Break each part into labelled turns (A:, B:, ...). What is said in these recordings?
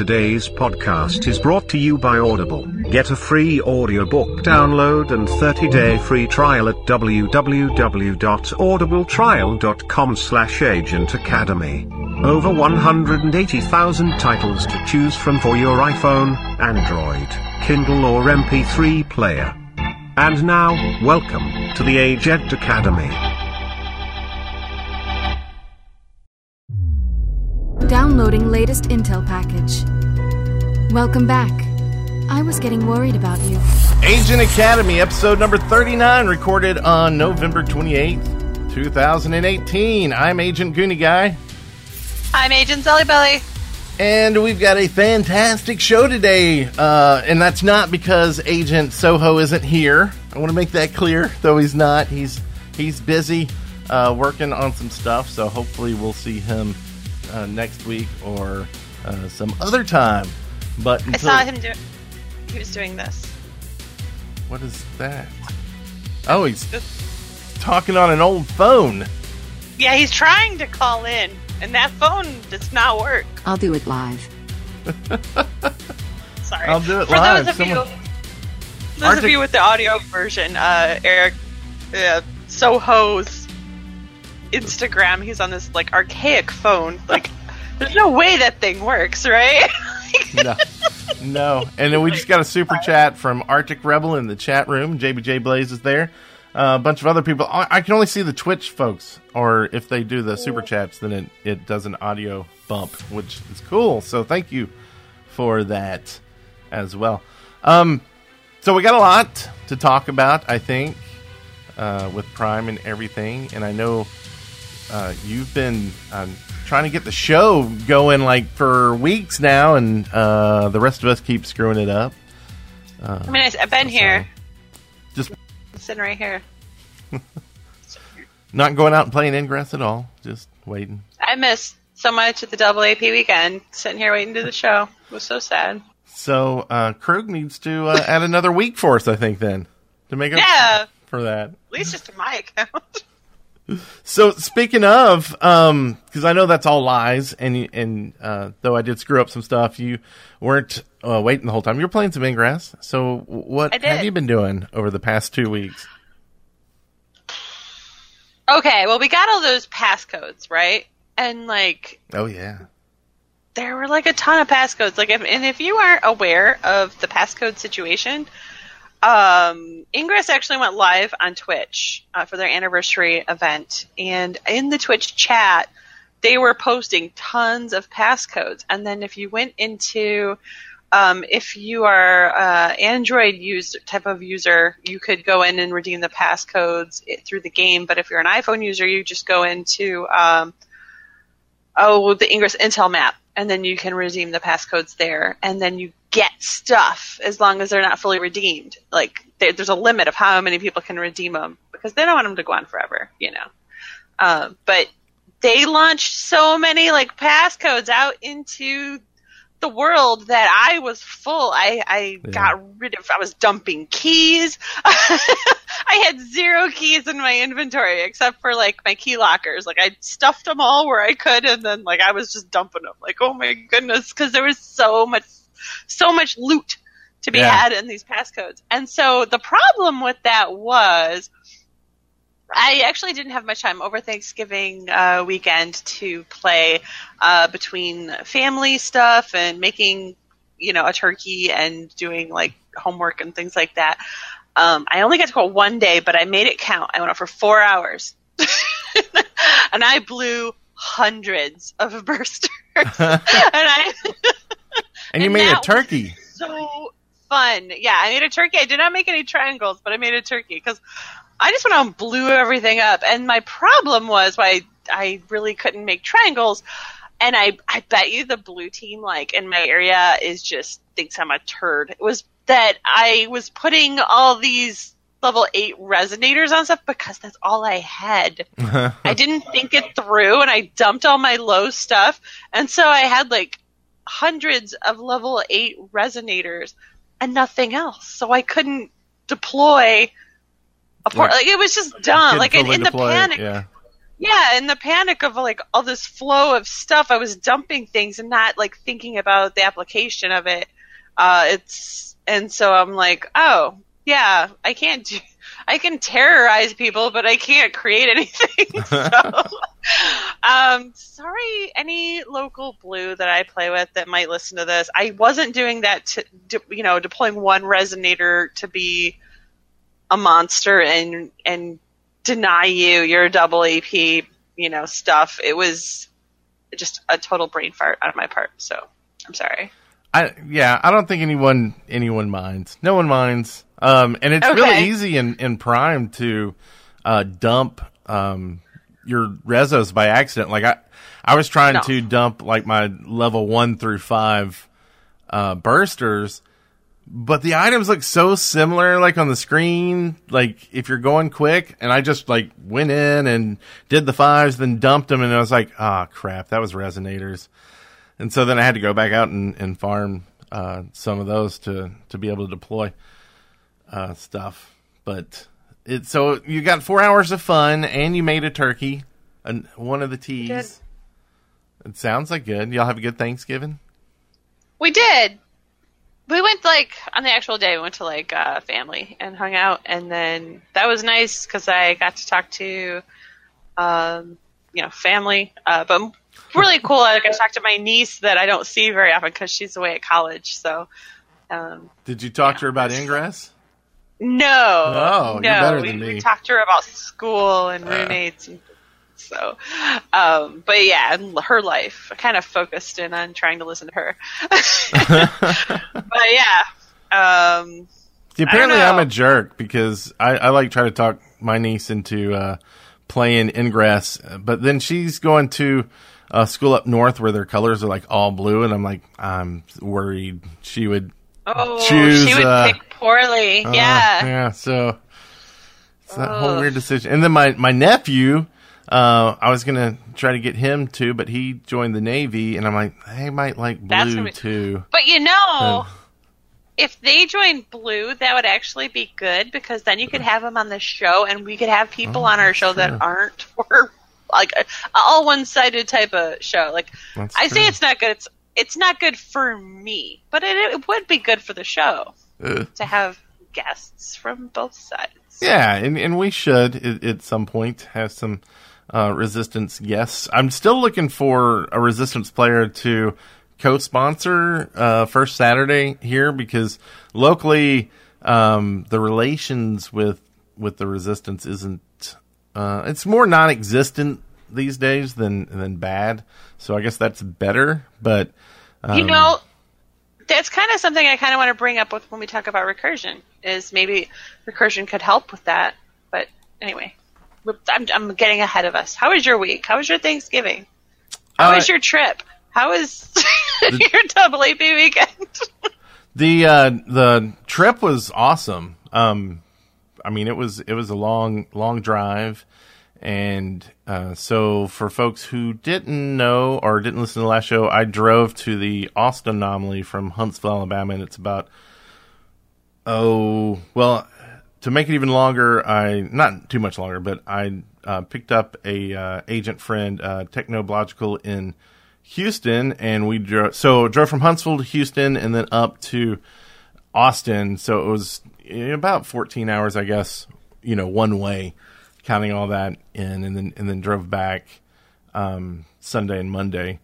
A: Today's podcast is brought to you by Audible. Get a free audiobook download and 30-day free trial at www.audibletrial.com slash agent academy. Over 180,000 titles to choose from for your iPhone, Android, Kindle or MP3 player. And now, welcome to the Agent Academy.
B: Downloading latest Intel package. Welcome back. I was getting worried about you.
C: Agent Academy, episode number 39, recorded on November 28th, 2018. I'm Agent Goonie Guy,
D: I'm Agent Zelly Belly.
C: and we've got a fantastic show today. Uh, and that's not because Agent Soho isn't here. I want to make that clear, though he's not. He's he's busy uh, working on some stuff, so hopefully we'll see him uh, next week or uh, some other time. But
D: I saw him do. He was doing this.
C: What is that? Oh, he's talking on an old phone.
D: Yeah, he's trying to call in, and that phone does not work.
E: I'll do it live.
D: Sorry.
C: I'll do it
D: For
C: live.
D: those of
C: Someone-
D: you, those
C: Arctic-
D: of you with the audio version, uh, Eric uh, Soho's Instagram. He's on this like archaic phone. Like, there's no way that thing works, right?
C: no, no. And then we just got a super chat from Arctic Rebel in the chat room. JBJ Blaze is there. Uh, a bunch of other people. I, I can only see the Twitch folks, or if they do the super chats, then it, it does an audio bump, which is cool. So thank you for that as well. Um, so we got a lot to talk about, I think, uh, with Prime and everything. And I know uh, you've been um, trying to get the show going like for weeks now, and uh, the rest of us keep screwing it up. Uh,
D: I mean, I've been here,
C: Just
D: I'm sitting right here.
C: not going out and playing Ingress at all. Just waiting.
D: I missed so much at the double AP weekend, sitting here waiting to do the show. It was so sad.
C: So uh, Krug needs to uh, add another week for us, I think, then to make up
D: Yeah,
C: for that.
D: at least just to my account.
C: So speaking of, um, because I know that's all lies, and and uh, though I did screw up some stuff, you weren't uh, waiting the whole time. You were playing some Ingress. So what have you been doing over the past two weeks?
D: Okay, well, we got all those passcodes, right? And like,
C: Oh yeah,
D: there were like a ton of passcodes. Like, if, and if you aren't aware of the passcode situation, um, Ingress actually went live on Twitch uh, for their anniversary event, and in the Twitch chat, they were posting tons of passcodes. And then if you went into um, if you are uh, Android use type of user, you could go in and redeem the passcodes through the game. But if you're an iPhone user, you just go into um, oh the Ingress Intel map, and then you can redeem the passcodes there, and then you get stuff as long as they're not fully redeemed. Like there, there's a limit of how many people can redeem them because they don't want them to go on forever, you know. Um, but they launched so many like passcodes out into the world that I was full. I, I
C: Yeah.
D: got rid of, I was dumping keys. I had zero keys in my inventory except for like my key lockers. Like I stuffed them all where I could and then like I was just dumping them. Like, oh my goodness, cause there was so much, so much loot to be
C: Yeah.
D: had in these passcodes. And so the problem with that was I actually didn't have much time over Thanksgiving uh, weekend to play uh, between family stuff and making, you know, a turkey and doing like homework and things like that. Um, I only got to go one day, but I made it count. I went out for four hours, and I blew hundreds of bursters. and I
C: and you made a turkey.
D: so fun. Yeah, I made a turkey. I did not make any triangles, but I made a turkey because I just went out and blew everything up. And my problem was why I really couldn't make triangles. And I, I bet you the blue team, like in my area, is just thinks I'm a turd. It was that I was putting all these level eight resonators on stuff because that's all I had. I didn't think it through and I dumped all my low stuff. And so I had like hundreds of level eight resonators and nothing else. So I couldn't deploy a port.
C: Like,
D: Like, it was just dumb. Like in, in the
C: deploy
D: panic.
C: Yeah.
D: Yeah, in the panic of like all this flow of stuff, I was dumping things and not like thinking about the application of it. Uh, it's and so I'm like, oh yeah, I can't do. I can terrorize people, but I can't create anything. so, um, sorry, any local blue that I play with that might listen to this. I wasn't doing that to, de- you know, deploying one resonator to be a monster and and deny you your double AP, you know, stuff. It was just a total brain fart on my part. So I'm sorry.
C: I yeah, I don't think anyone anyone minds. No one minds. Um, and it's
D: Okay.
C: really easy in, in Prime to uh, dump um, your resos by accident. Like I, I was trying
D: No.
C: to dump like my level one through five uh, bursters, but the items look so similar, like on the screen. Like if you're going quick, and I just like went in and did the fives, then dumped them, and I was like, ah, crap, that was resonators. And so then I had to go back out and, and farm uh, some of those to, to be able to deploy uh, stuff. But it so you got four hours of fun, and you made a turkey, and one of the teas. It sounds like good. Y'all have a good Thanksgiving.
D: We did. We went like on the actual day. We went to like uh, family and hung out, and then that was nice because I got to talk to, um, you know, family. Uh, but really cool. I got to talk to my niece that I don't see very often because she's away at college. So, um,
C: Did you talk to her about Ingress?
D: no,
C: Oh,
D: no,
C: you're better
D: we, we talked to her about school and roommates and. So, um, but yeah, and her life. I kind of focused in on trying to listen to her. but yeah, um,
C: See, apparently. I'm a jerk because I, I like try to talk my niece into uh, playing Ingress, but then she's going to a school up north where their colors are like all blue, and I'm like, I'm worried she would.
D: oh,
C: Choose,
D: she would
C: uh,
D: pick poorly.
C: uh,
D: yeah.
C: yeah. So it's that whole weird decision. And then my my nephew, uh, I was gonna try to get him to, but he joined the Navy, and I'm like, they might like blue
D: be-
C: too.
D: But you know,
C: Uh.
D: if they joined Blue, that would actually be good because then you could have them on the show, and we could have people
C: Oh,
D: on our show
C: true.
D: that aren't for like a, all one-sided type of show. Like
C: That's
D: I say, it's not good. It's it's not good for me, but it, it would be good for the show
C: Ugh.
D: to have guests from both sides.
C: Yeah, and, and we should at, at some point have some uh, resistance guests. I'm still looking for a resistance player to co-sponsor uh, first Saturday here because locally um, the relations with with the resistance isn't. Uh, it's more non-existent these days than than bad. So I guess that's better. But um,
D: You know, that's kind of something I kind of want to bring up with when we talk about recursion. Is maybe recursion could help with that. But anyway, I'm, I'm getting ahead of us. How was your week? How was your Thanksgiving? How
C: Uh,
D: was your trip? How was your double AP weekend?
C: The uh, the trip was awesome. Um, I mean, it was it was a long long drive, and uh, so for folks who didn't know or didn't listen to the last show, I drove to the Austin anomaly from Huntsville, Alabama, and it's about oh well. To make it even longer, I not too much longer, but I uh, picked up a uh, agent friend, uh, Technoblogical in Houston, and we drove. So drove from Huntsville to Houston, and then up to Austin. So it was eh, about 14 hours, I guess. You know, one way, counting all that in, and then and then drove back um, Sunday and Monday.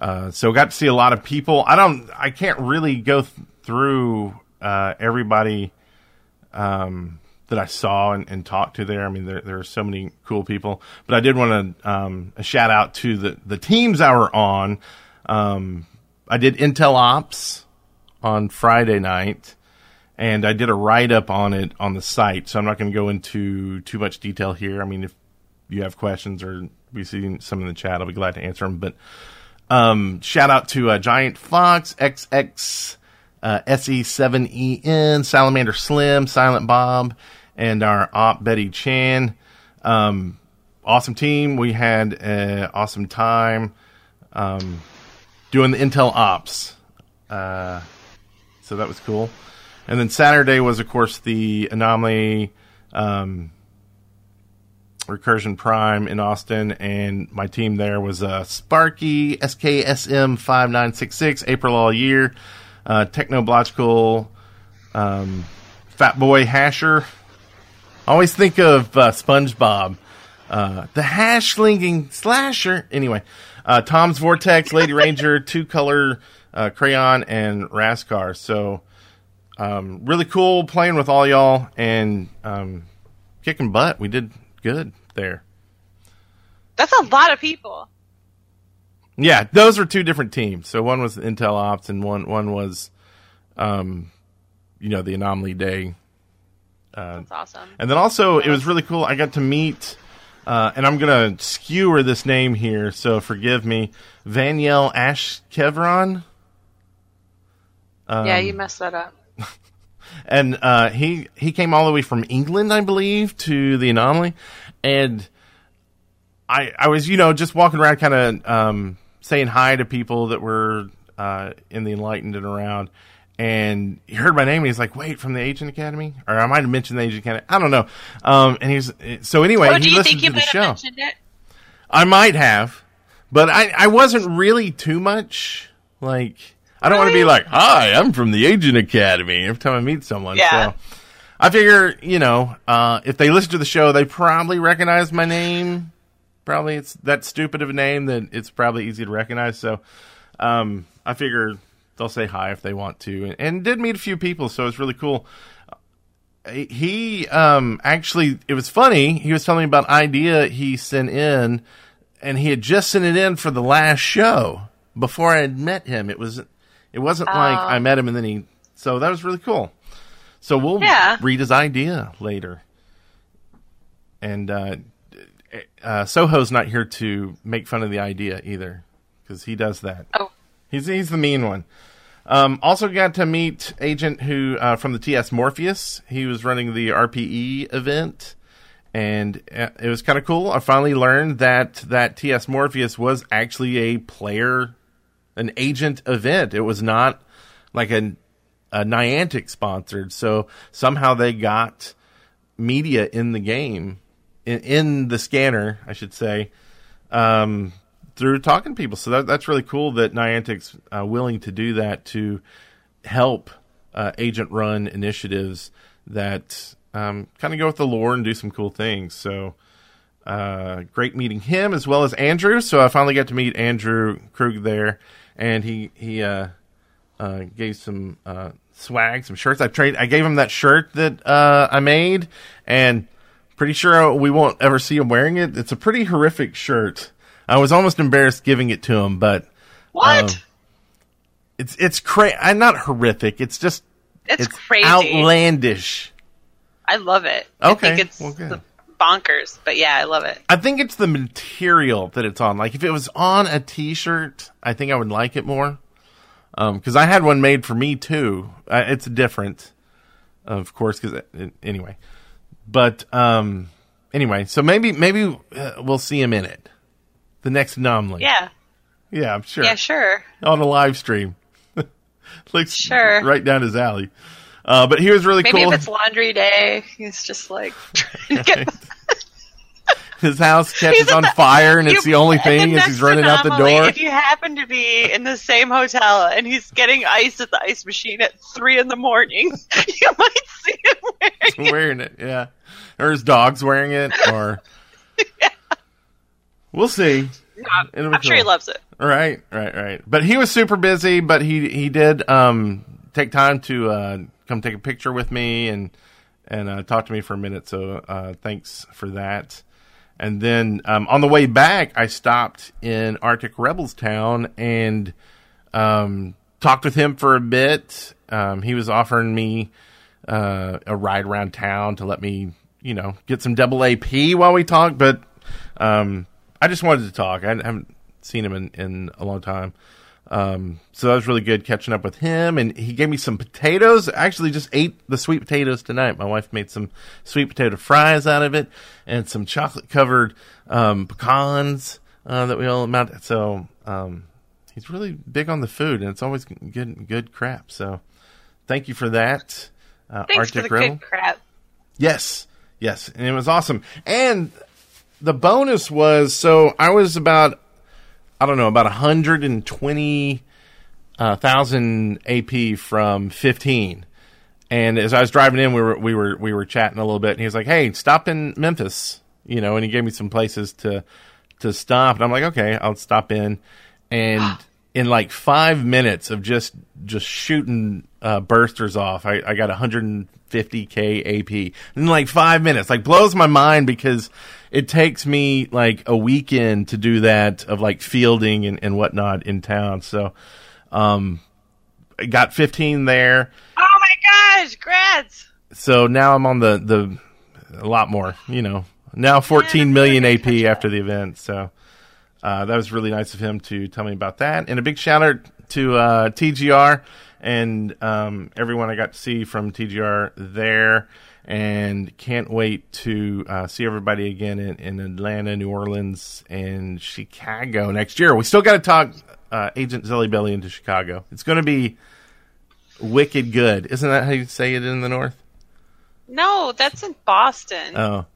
C: Uh, so got to see a lot of people. I don't, I can't really go th- through uh, everybody um, that I saw and, and talked to there. I mean, there there are so many cool people. But I did want to um, a shout out to the the teams I were on. Um, I did Intel Ops on Friday night, and I did a write up on it on the site. So I'm not going to go into too much detail here. I mean, if you have questions or we see some in the chat, I'll be glad to answer them. But um, shout out to uh, Giant Fox, XX, uh, SE7EN, Salamander Slim, Silent Bob, and our op Betty Chan. Um, awesome team. We had an awesome time um, doing the Intel Ops. Uh, so that was cool. And then Saturday was, of course, the Anomaly um, Recursion Prime in Austin, and my team there was uh, Sparky SKSM five nine six six April all year, uh, Technoblogical, um, Fat Boy Hasher. I always think of uh, SpongeBob, uh, the hash slinging slasher. Anyway, uh, Tom's Vortex, Lady Ranger, Two Color uh, Crayon, and Rascar. So um, really cool playing with all y'all and um, kicking butt. We did good there.
D: That's a lot of people.
C: Yeah, those were two different teams. So one was Intel Ops, and one one was, um, you know, the Anomaly Day. Uh,
D: That's awesome.
C: and then also, it was really cool. I got to meet, uh, and I'm gonna skewer this name here, so forgive me, Vaniel Ashkevron.
D: yeah, you messed that up.
C: and uh, he he came all the way from England, I believe, to the anomaly, and I I was you know just walking around, kind of um, saying hi to people that were uh, in the enlightened and around, and he heard my name. and He's like, "Wait, from the Agent Academy?" Or I might have mentioned the Agent Academy. I don't know. Um, and he's so anyway.
D: Oh,
C: he
D: do you
C: listened
D: think you
C: to the show.
D: mentioned it?
C: I might have, but I, I wasn't really too much like I don't want to be like, "Hi, I'm from the Agent Academy" every time I meet someone.
D: Yeah.
C: So I figure, you know, uh, if they listen to the show, they probably recognize my name. Probably it's that stupid of a name that it's probably easy to recognize. So um, I figure they'll say hi if they want to, and, and did meet a few people, so it's really cool. He um actually it was funny. He was telling me about an idea he sent in and he had just sent it in for the last show before i had met him. It was it wasn't like i met him and then he so that was really cool. So we'll
D: Yeah.
C: read his idea later. And uh, uh soho's not here to make fun of the idea either because he does that
D: Oh,
C: He's he's the mean one. Um, also got to meet agent who uh, from the TS Morpheus. He was running the RPE event, and uh, it was kind of cool. I finally learned that that TS Morpheus was actually a player, an agent event. It was not like a, a Niantic sponsored. So somehow they got media in the game, in, in the scanner, I should say. Um, through talking to people. So that, that's really cool that Niantic's uh, willing to do that to help uh, agent run initiatives that um, kind of go with the lore and do some cool things. So uh, great meeting him as well as Andrew. So I finally got to meet Andrew Krug there, and he he uh, uh, gave some uh, swag, some shirts. I trade. I gave him that shirt that uh, I made, and pretty sure we won't ever see him wearing it. It's a pretty horrific shirt. I was almost embarrassed giving it to him, but
D: what?
C: Um, it's it's cra- I'm not horrific. It's just
D: it's,
C: it's
D: crazy.
C: outlandish.
D: I love it.
C: Okay,
D: I think it's
C: well,
D: bonkers, but yeah, I love it.
C: I think it's the material that it's on. Like if it was on a T-shirt, I think I would like it more. Because I had one made for me too. Uh, it's different, of course. Because anyway, but um, anyway, so maybe maybe uh, we'll see him in it. The next anomaly.
D: Yeah,
C: yeah, I'm sure.
D: yeah, sure.
C: On a live stream. Looks
D: Sure.
C: right down his alley. Uh, but he was really
D: Maybe
C: cool.
D: if it's laundry day, he's just like trying to get
C: his house catches on
D: the-
C: fire, and it's
D: You-
C: the only thing is
D: next
C: he's running out the door.
D: If you happen to be in the same hotel and he's getting ice at the ice machine at three in the morning, you might see him wearing it.
C: wearing it, yeah. Or his dog's wearing it, or we'll see. Be
D: I'm sure he loves it.
C: Right, right, right. But he was super busy, but he he did um take time to uh come take a picture with me and and uh, talk to me for a minute. So uh, thanks for that. And then um, on the way back, I stopped in Arctic Rebels Town and um, talked with him for a bit. Um, he was offering me uh, a ride around town to let me, you know, get some double AP while we talk. But um, I just wanted to talk. I haven't seen him in, in a long time. Um, so that was really good catching up with him. And he gave me some potatoes. I actually just ate the sweet potatoes tonight. My wife made some sweet potato fries out of it and some chocolate covered um, pecans uh, that we all amount. So um, he's really big on the food, and it's always good good crap. So thank you for that, uh,
D: Thanks
C: Arctic
D: for the
C: Rebel.
D: good crap.
C: Yes, yes, and it was awesome. And the bonus was so I was about I don't know about 120 uh, thousand AP from 15. And as I was driving in, we were we were we were chatting a little bit, and he was like, "Hey, stop in Memphis," you know, and he gave me some places to to stop, and I'm like, "Okay, I'll stop in." And in like five minutes of just just shooting uh, bursters off, I, I got 150k AP in like five minutes. Like blows my mind because it takes me like a weekend to do that of like fielding and, and whatnot in town. So, um, I got 15 there.
D: Oh my gosh, grads!
C: So now I'm on the the a lot more. You know, now 14 million AP after the event. So uh, that was really nice of him to tell me about that. And a big shout out to uh, TGR and um, everyone I got to see from TGR there. And can't wait to uh, see everybody again in, in, Atlanta, New Orleans, and Chicago next year. We still got to talk uh, Agent Zelly Belly into Chicago. It's going to be wicked good. Isn't that how you say it in the North?
D: No, that's in Boston.
C: Oh.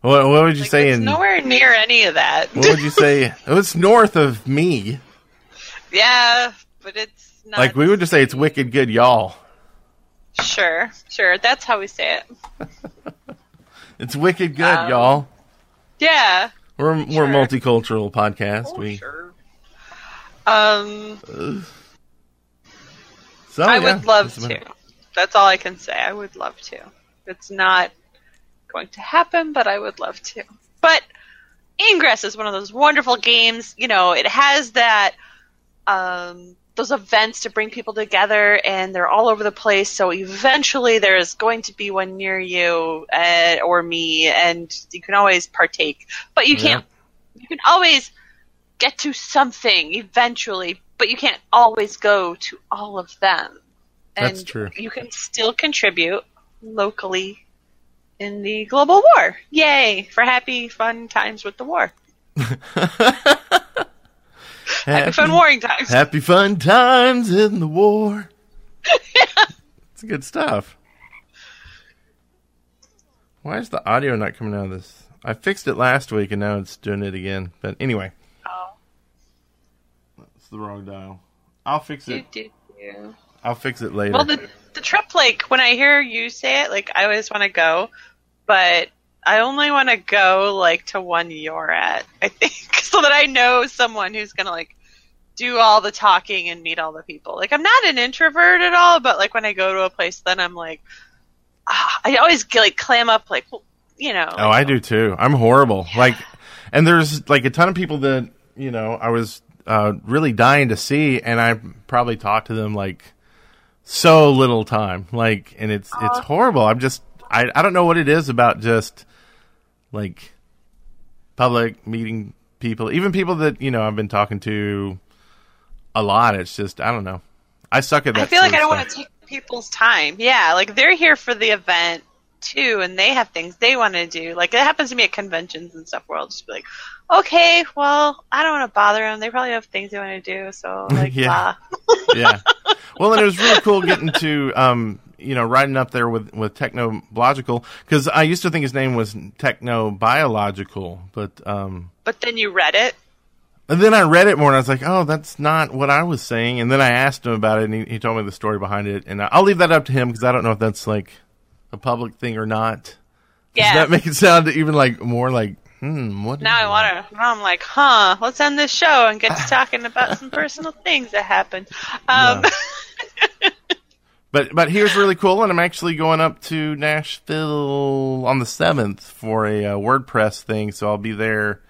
C: What, what would you
D: Like,
C: say
D: it's
C: in
D: nowhere near any of that.
C: What would you say? Oh, it's north of me.
D: yeah, but it's not.
C: Like we would just say it's wicked good, y'all.
D: Sure, sure. That's how we say it.
C: It's wicked good,
D: Um,
C: y'all.
D: Yeah.
C: We're we're a multicultural podcast.
D: Oh,
C: we
D: sure. Um,
C: so
D: I
C: yeah,
D: would love
C: that's
D: to. That's all I can say. I would love to. It's not going to happen, but I would love to. But Ingress is one of those wonderful games. You know, it has that um, those events to bring people together, and they're all over the place. So eventually, there is going to be one near you uh, or me, and you can always partake. But you can't. You can always get to something eventually, but you can't always go to all of them. And
C: That's true.
D: You can still contribute locally in the global war. Yay for happy, fun times with the war. Happy, fun warring times.
C: Happy fun times in the war. It's good stuff. Why is the audio not coming out of this? I fixed it last week and now it's doing it again. But anyway,
D: Oh,
C: it's the wrong dial. I'll fix
D: do,
C: it.
D: do, do.
C: I'll fix it later.
D: Well, the the trip, like when I hear you say it, like I always want to go, but I only want to go like to one you're at. I think so that I know someone who's gonna like do all the talking and meet all the people. Like I'm not an introvert at all, but like when I go to a place, then I'm like, ah, I always get, like clam up, like you know.
C: Oh, I do too. I'm horrible. Like, and there's like a ton of people that you know I was uh, really dying to see, and I probably talked to them like so little time. Like, and it's it's horrible. I'm just I I don't know what it is about just like public meeting people, even people that you know I've been talking to a lot. It's just I don't know. I suck at that.
D: I feel like I don't want to take people's time. Yeah, like they're here for the event too, and they have things they want to do. Like it happens to me at conventions and stuff, where I'll just be like, "Okay, well, I don't want to bother them. They probably have things they want to do." So like,
C: Yeah. yeah. Well, and it was really cool getting to, um, you know, riding up there with with Technoblogical because I used to think his name was Technobiological, but um,
D: But then you read it.
C: And then I read it more and I was like, oh, that's not what I was saying. And then I asked him about it and he, he told me the story behind it. And I'll leave that up to him because I don't know if that's like a public thing or not.
D: Yeah, Does
C: that make it sound even like more like, hmm, what?
D: now I want to. Now I'm like, huh? Let's end this show and get to talking about some personal things that happened. Um,
C: But but here's really cool, and I'm actually going up to Nashville on the seventh for a uh, WordPress thing, so I'll be there,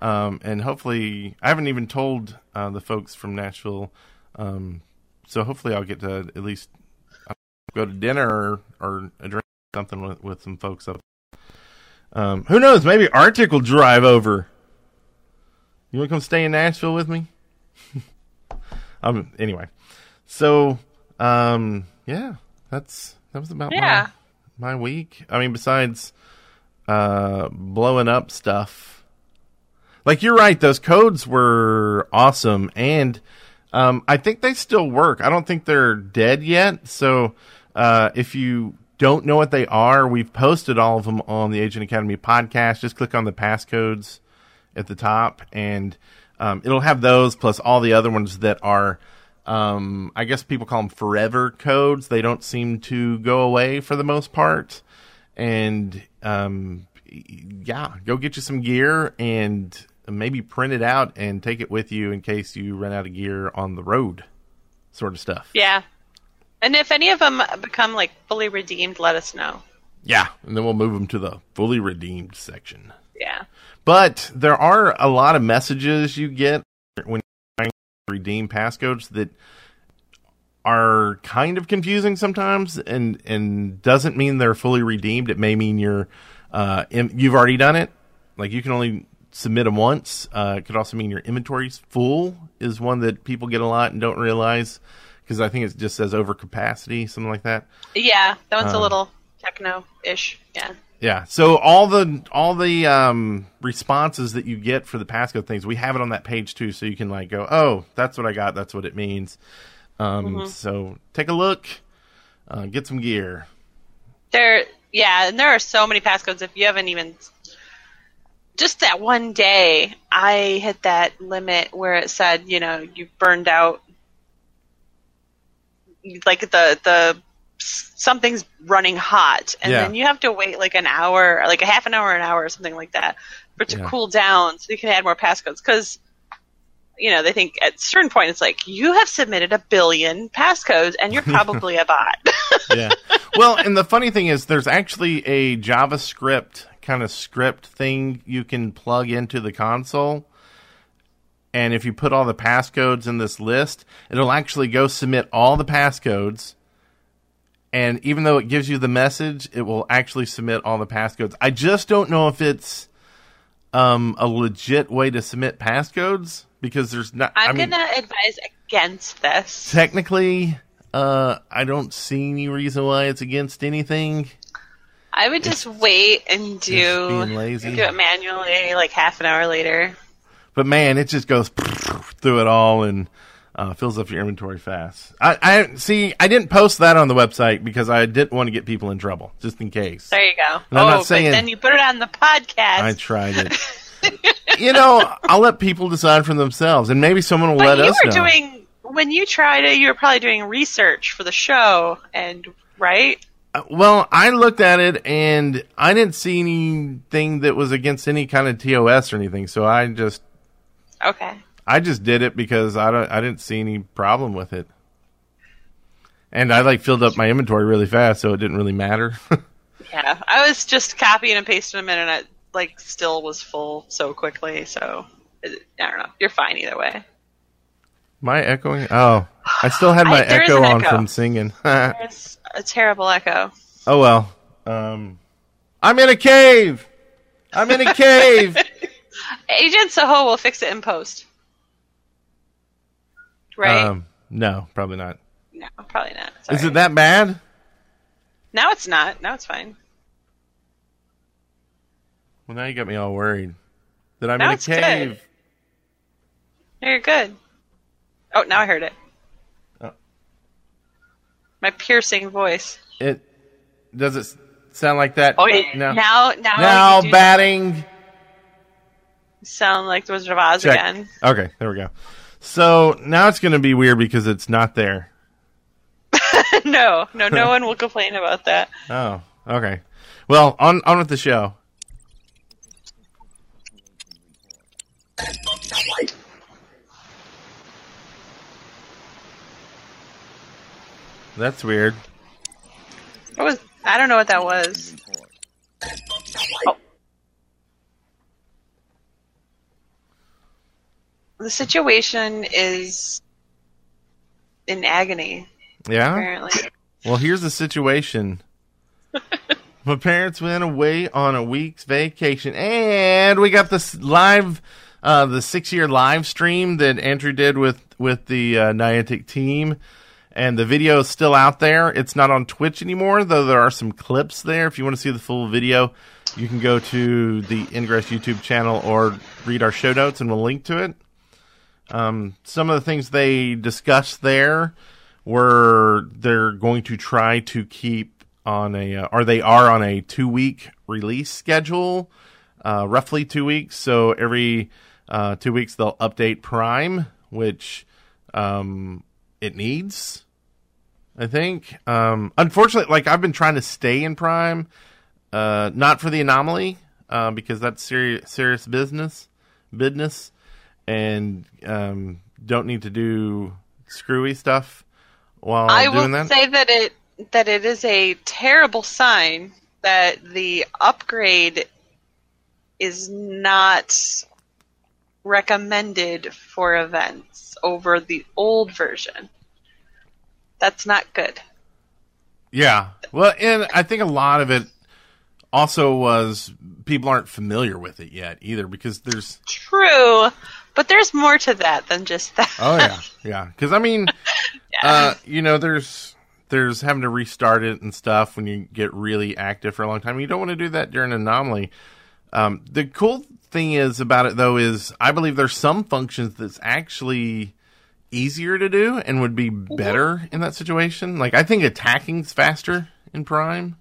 C: um, and hopefully I haven't even told uh, the folks from Nashville, um, so hopefully I'll get to at least uh, go to dinner or, or a drink or something with, with some folks up. Um, who knows? Maybe Arctic will drive over. You want to come stay in Nashville with me? um. Anyway, so um. Yeah, that's that was about
D: Yeah.
C: my my week. I mean, besides uh blowing up stuff. Like you're right, those codes were awesome, and um, I think they still work. I don't think they're dead yet. So uh, if you don't know what they are, we've posted all of them on the Agent Academy podcast. Just click on the passcodes at the top, and um, it'll have those plus all the other ones that are. Um, I guess people call them forever codes. They don't seem to go away for the most part. And um, yeah, go get you some gear and maybe print it out and take it with you in case you run out of gear on the road, sort of stuff.
D: Yeah. And if any of them become like fully redeemed, let us know.
C: Yeah, and then we'll move them to the fully redeemed section.
D: Yeah.
C: But there are a lot of messages you get when you're trying to redeem passcodes that are kind of confusing sometimes and and doesn't mean they're fully redeemed. It may mean you're uh, in, you've already done it. Like you can only submit them once. Uh, it could also mean your inventory's full is one that people get a lot and don't realize because I think it just says overcapacity, something like that.
D: Yeah, that one's a
C: Um,
D: little techno-ish. Yeah.
C: Yeah. So all the all the um, responses that you get for the passcode things, we have it on that page too, so you can like go, oh, that's what I got. That's what it means. Um, So take a look, uh, get some gear.
D: There, yeah, and there are so many passcodes. If you haven't even, just that one day, I hit that limit where it said, you know, you burned out, like the the something's running hot, and
C: Yeah.
D: then you have to wait like an hour, like a half an hour, an hour, or something like that, for it to
C: Yeah.
D: cool down, so you can add more passcodes because. You know, they think at a certain point it's like you have submitted a billion passcodes and you're probably a bot.
C: Yeah. well, and the funny thing is, there's actually a JavaScript kind of script thing you can plug into the console. And if you put all the passcodes in this list, it'll actually go submit all the passcodes. And even though it gives you the message, it will actually submit all the passcodes. I just don't know if it's um, a legit way to submit passcodes because there's not.
D: I'm
C: I mean,
D: gonna advise against this.
C: technically, uh, I don't see any reason why it's against anything.
D: I would just wait and do do it manually, like half an hour later.
C: But man, it just goes through it all and uh, fills up your inventory fast. I, I see. I didn't post that on the website because I didn't want to get people in trouble, just in case.
D: There you go.
C: And I'm
D: oh,
C: not saying-
D: but then you put it on the podcast.
C: I tried it. you know, I'll let people decide for themselves, and maybe someone will
D: but
C: let
D: you
C: us
D: were
C: know.
D: doing when you tried it. You were probably doing research for the show, and right?
C: Uh, Well, I looked at it and I didn't see anything that was against any kind of TOS or anything. So I just,
D: Okay.
C: I just did it because I don't, I didn't see any problem with it. And I like filled up my inventory really fast, so it didn't really matter.
D: Yeah, I was just copying and pasting them in, and it like still was full so quickly. So I don't know. You're fine either way.
C: my echoing? Oh, I still had my
D: I- is
C: echo on
D: echo.
C: from singing.
D: There's a terrible echo.
C: oh well. Um, I'm in a cave. I'm in a cave.
D: Agent Soho will fix it in post. Right?
C: Um, no, probably not.
D: no, probably not.
C: Is it that bad?
D: Now it's not. Now it's fine.
C: Well, now you got me all worried that I'm
D: Now
C: in a
D: it's good.
C: cave.
D: You're good. Oh, now I heard it. My piercing voice.
C: It does it sound like that?
D: Oh, yeah.
C: no.
D: Now, now,
C: now batting.
D: sound like the Wizard of Oz
C: Check.
D: again.
C: Okay, there we go. So now it's going to be weird because it's not there.
D: no, no, no one will complain about that.
C: Oh, okay. Well, on on with the show. That's weird.
D: What was? I don't know what that was. Oh. The situation is in agony.
C: Yeah.
D: Apparently,
C: Well, here's the situation. My parents went away on a week's vacation, and we got this live, uh, the six-year live stream that Andrew did with with the uh, Niantic team, and the video is still out there. It's not on Twitch anymore, though. There are some clips there. If you want to see the full video, you can go to the Ingress YouTube channel or read our show notes, and we'll link to it. Um, some of the things they discussed there were they're going to try to keep on a, uh, or they are on a two week release schedule, uh, roughly two weeks. So every uh, two weeks they'll update Prime, which um, it needs. I think. Um, unfortunately, like I've been trying to stay in Prime, uh, not for the anomaly, uh, because that's serious serious business, business, and um, don't need to do screwy stuff while
D: I
C: doing
D: will
C: that.
D: say that it that it is a terrible sign that the upgrade is not recommended for events over the old version. That's not good.
C: Yeah. Well, and I think a lot of it also was people aren't familiar with it yet either because there's
D: True, but there's more to that than just that.
C: oh yeah yeah because I mean uh, you know there's there's having to restart it and stuff when you get really active for a long time. You don't want to do that during an anomaly. Um, the cool thing is about it though is I believe there's some functions that's actually easier to do and would be better in that situation. Like I think attacking's faster in Prime,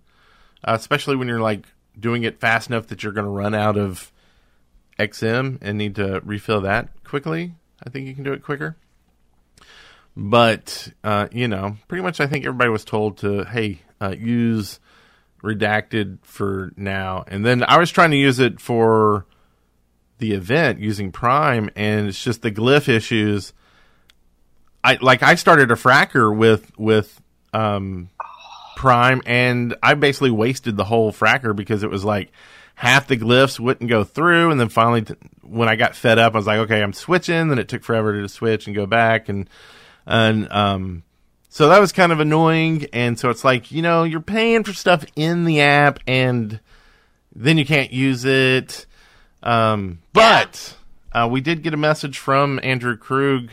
C: uh, especially when you're like doing it fast enough that you're going to run out of XM and need to refill that quickly. I think you can do it quicker. But uh, you know, pretty much, I think everybody was told to hey uh, use redacted for now, and then I was trying to use it for the event using Prime, and it's just the glyph issues. I like I started a fracker with with um, Prime, and I basically wasted the whole fracker because it was like half the glyphs wouldn't go through, and then finally, t- when I got fed up, I was like, okay, I'm switching. Then it took forever to switch and go back, and and um, so that was kind of annoying. And so it's like you know you're paying for stuff in the app, and then you can't use it. Um, but uh, we did get a message from Andrew Krug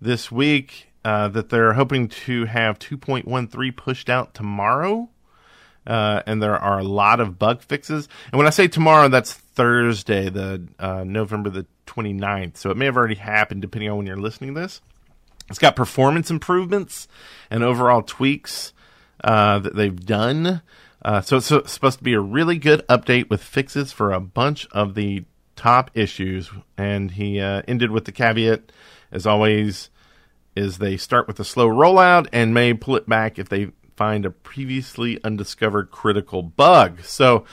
C: this week uh, that they're hoping to have 2.13 pushed out tomorrow. Uh, and there are a lot of bug fixes. And when I say tomorrow, that's Thursday, the uh, November the 29th. So it may have already happened depending on when you're listening to this. It's got performance improvements and overall tweaks uh, that they've done. Uh, so it's supposed to be a really good update with fixes for a bunch of the top issues. And he uh, ended with the caveat, as always, is they start with a slow rollout and may pull it back if they find a previously undiscovered critical bug. So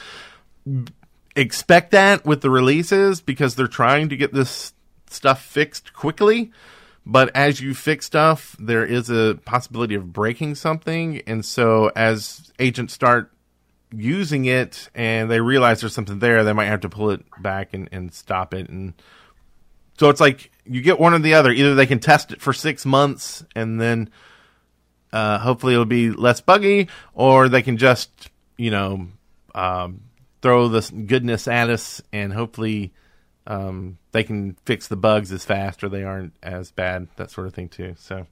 C: expect that with the releases because they're trying to get this stuff fixed quickly. But as you fix stuff, there is a possibility of breaking something. And so as agents start using it and they realize there's something there, they might have to pull it back and, and stop it. And so it's like you get one or the other. Either they can test it for six months and then uh, hopefully it'll be less buggy, or they can just, you know, um, throw this goodness at us and hopefully um, they can fix the bugs as fast or they aren't as bad, that sort of thing too. So,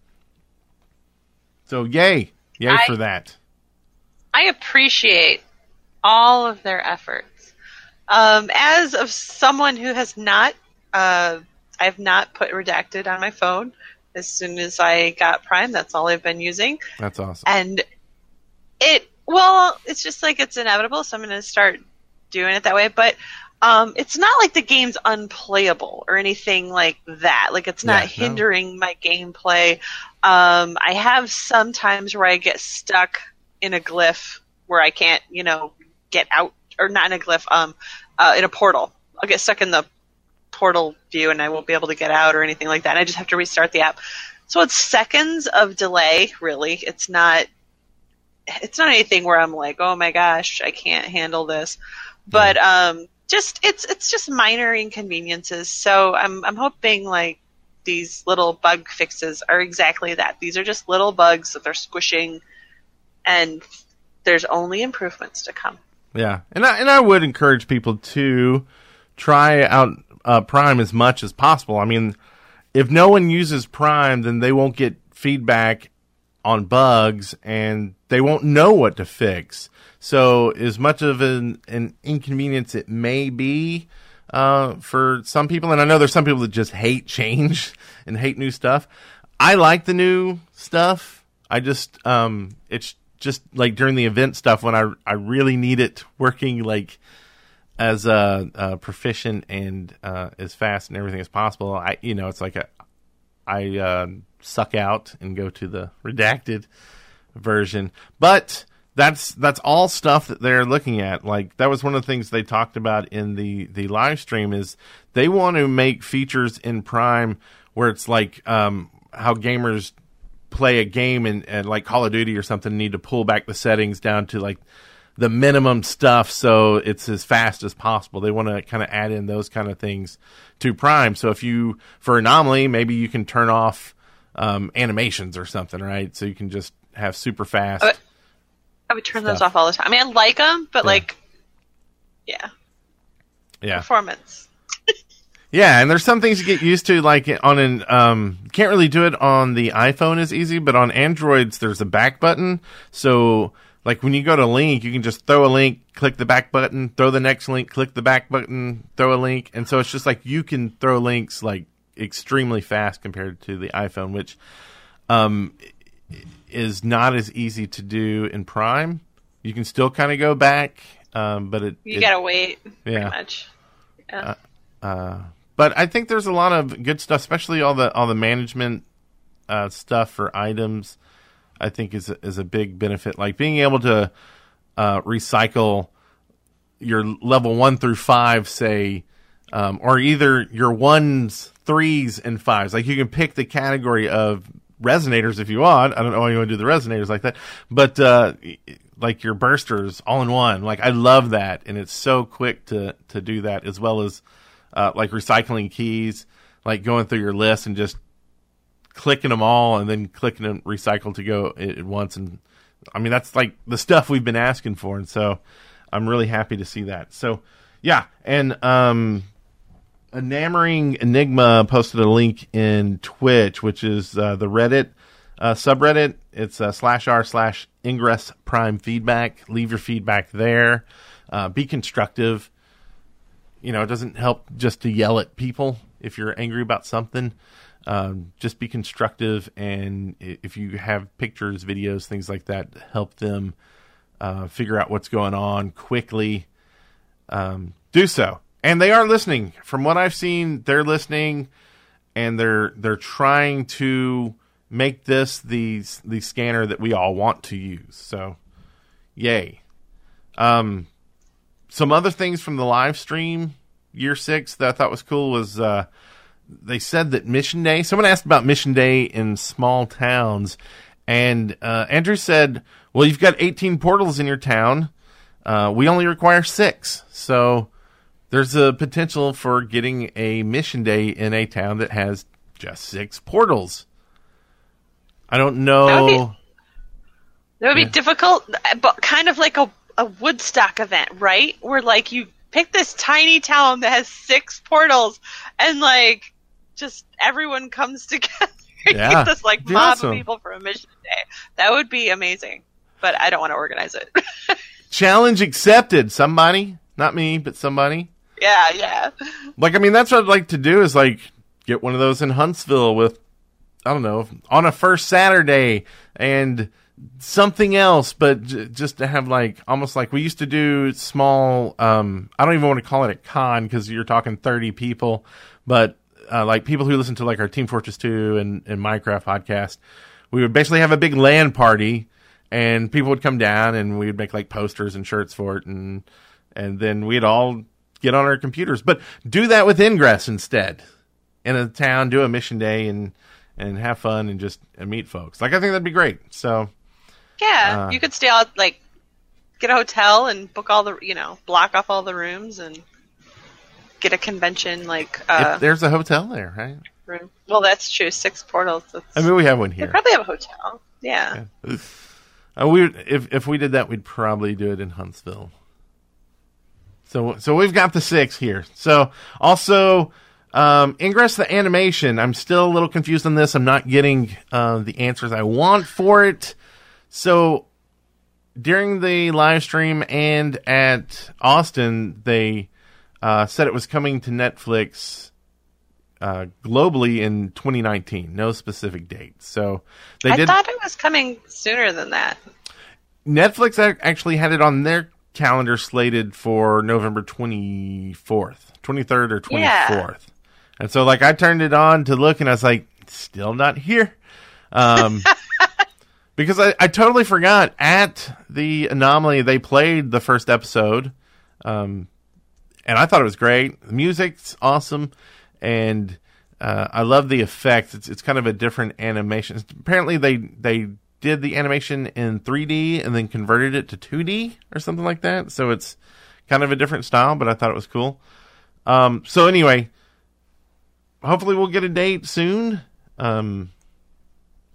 C: so yay, yay
D: I-
C: for that.
D: I appreciate all of their efforts. Um, as of someone who has not, uh, I have not put redacted on my phone. As soon as I got Prime, that's all I've been using,
C: That's awesome.
D: and it. Well, it's just like it's inevitable, so I'm going to start doing it that way. But um, it's not like the game's unplayable or anything like that. Like it's not
C: Yeah, no.
D: hindering my gameplay. Um, I have some times where I get stuck in a glyph where I can't, you know, get out, or not in a glyph, um, uh, in a portal. I'll get stuck in the portal view and I won't be able to get out or anything like that. I just have to restart the app. So it's seconds of delay, really. It's not, it's not anything where I'm like, oh my gosh, I can't handle this. But, um, just, it's, it's just minor inconveniences. So I'm, I'm hoping like these little bug fixes are exactly that. These are just little bugs that they're squishing and there's only improvements to come.
C: Yeah, and I and I would encourage people to try out uh, Prime as much as possible. I mean, if no one uses Prime, then they won't get feedback on bugs, and they won't know what to fix. So, as much of an, an inconvenience it may be uh, for some people, and I know there's some people that just hate change and hate new stuff. I like the new stuff. I just um, it's just like during the event stuff when I I really need it working like as uh, uh proficient and uh, as fast and everything as possible. I you know it's like a I uh, suck out and go to the redacted version, but that's that's all stuff that they're looking at. Like that was one of the things they talked about in the the live stream is they want to make features in Prime where it's like um, how gamers play a game and, and like Call of Duty or something need to pull back the settings down to like the minimum stuff so it's as fast as possible. They want to kind of add in those kind of things to Prime. So if you for Anomaly, maybe you can turn off um, animations or something, right? So you can just have super fast.
D: Uh, I would turn those off all the time. I mean, I like them, but
C: Yeah.
D: like, yeah,
C: yeah,
D: performance.
C: Yeah, and there's some things you get used to, like on an um, can't really do it on the iPhone as easy, but on Androids there's a back button. So like when you go to link, you can just throw a link, click the back button, throw the next link, click the back button, throw a link, and so it's just like you can throw links like extremely fast compared to the iPhone, which um, is not as easy to do in Prime. You can still kind of go back, um, but it
D: You
C: it-
D: gotta wait.
C: Yeah.
D: Pretty much. Yeah.
C: but I think there's a lot of good stuff, especially all the all the management uh, stuff for items. I think is is a big benefit, like being able to uh, recycle your level one through five, say, um, or either your ones, threes, and fives. Like you can pick the category of resonators if you want. I don't know why you want to do the resonators like that, but uh, like your bursters all in one. Like I love that, and it's so quick to to do that as well as uh, like recycling keys, like going through your list and just clicking them all and then clicking them recycle to go at at once. And I mean, that's like the stuff we've been asking for. And so I'm really happy to see that. So yeah. And, um, Enamoring Enigma posted a link in Twitch, which is uh, the Reddit uh, subreddit. It's uh, slash r slash ingress prime feedback. Leave your feedback there. Uh, be constructive. You know, it doesn't help just to yell at people if you're angry about something. Um, just be constructive, and if you have pictures, videos, things like that, help them uh, figure out what's going on quickly. Um, do so, and they are listening. From what I've seen, they're listening, and they're they're trying to make this the the scanner that we all want to use. So, yay! Um, some other things from the live stream year six that I thought was cool was uh, they said that Mission Day. Someone asked about Mission Day in small towns, and uh, Andrew said, "Well, you've got 18 portals in your town. Uh, we only require six, so there's a potential for getting a Mission Day in a town that has just six portals." I don't
D: That would be-
C: know.
D: That would be
C: Yeah.
D: difficult, but kind of like a, a Woodstock event, right? Where like you pick this tiny town that has six portals, and like just everyone comes together. and
C: Yeah.
D: this like mob
C: awesome.
D: of people for a mission day. That would be amazing, but I don't want to organize it.
C: Challenge accepted. Somebody, not me, but somebody.
D: yeah, yeah.
C: Like, I mean, that's what I'd like to do is like get one of those in Huntsville with, I don't know, on a first Saturday and something else, but j- just to have like almost like we used to do small. Um, I don't even want to call it a con because you're talking 30 people, but uh, like people who listen to like our Team Fortress 2 and, and Minecraft podcast, we would basically have a big LAN party and people would come down and we would make like posters and shirts for it and and then we'd all get on our computers. But do that with ingress instead. In a town do a mission day and and have fun and just and meet folks. Like i think that'd be great. So
D: Yeah,
C: Uh,
D: you could stay out like get a hotel and book all the you know block off all the rooms and get a convention like uh,
C: if there's a hotel there right
D: room. Well, that's true. Six portals.
C: I mean we have one here.
D: they probably have a hotel. Yeah.
C: uh, we if if we did that we'd probably do it in huntsville so so we've got the six here so also um, ingress the animation. I'm still a little confused on this. I'm not getting uh, the answers I want for it. So during the live stream and at Austin, they uh, said it was coming to Netflix uh, globally in 2019. No specific date. So they didn't.
D: I
C: did.
D: thought it was coming sooner than that.
C: Netflix actually had it on their calendar slated for November 24th, 23rd or 24th.
D: Yeah.
C: And so like I turned it on to look and I was like, still not here. Um, because I, I totally forgot at the anomaly they played the first episode. Um, and I thought it was great. The music's awesome, and uh, I love the effects. It's it's kind of a different animation. Apparently, they they did the animation in 3D and then converted it to 2D or something like that. So it's kind of a different style, but I thought it was cool. Um, so anyway, hopefully we'll get a date soon. Um,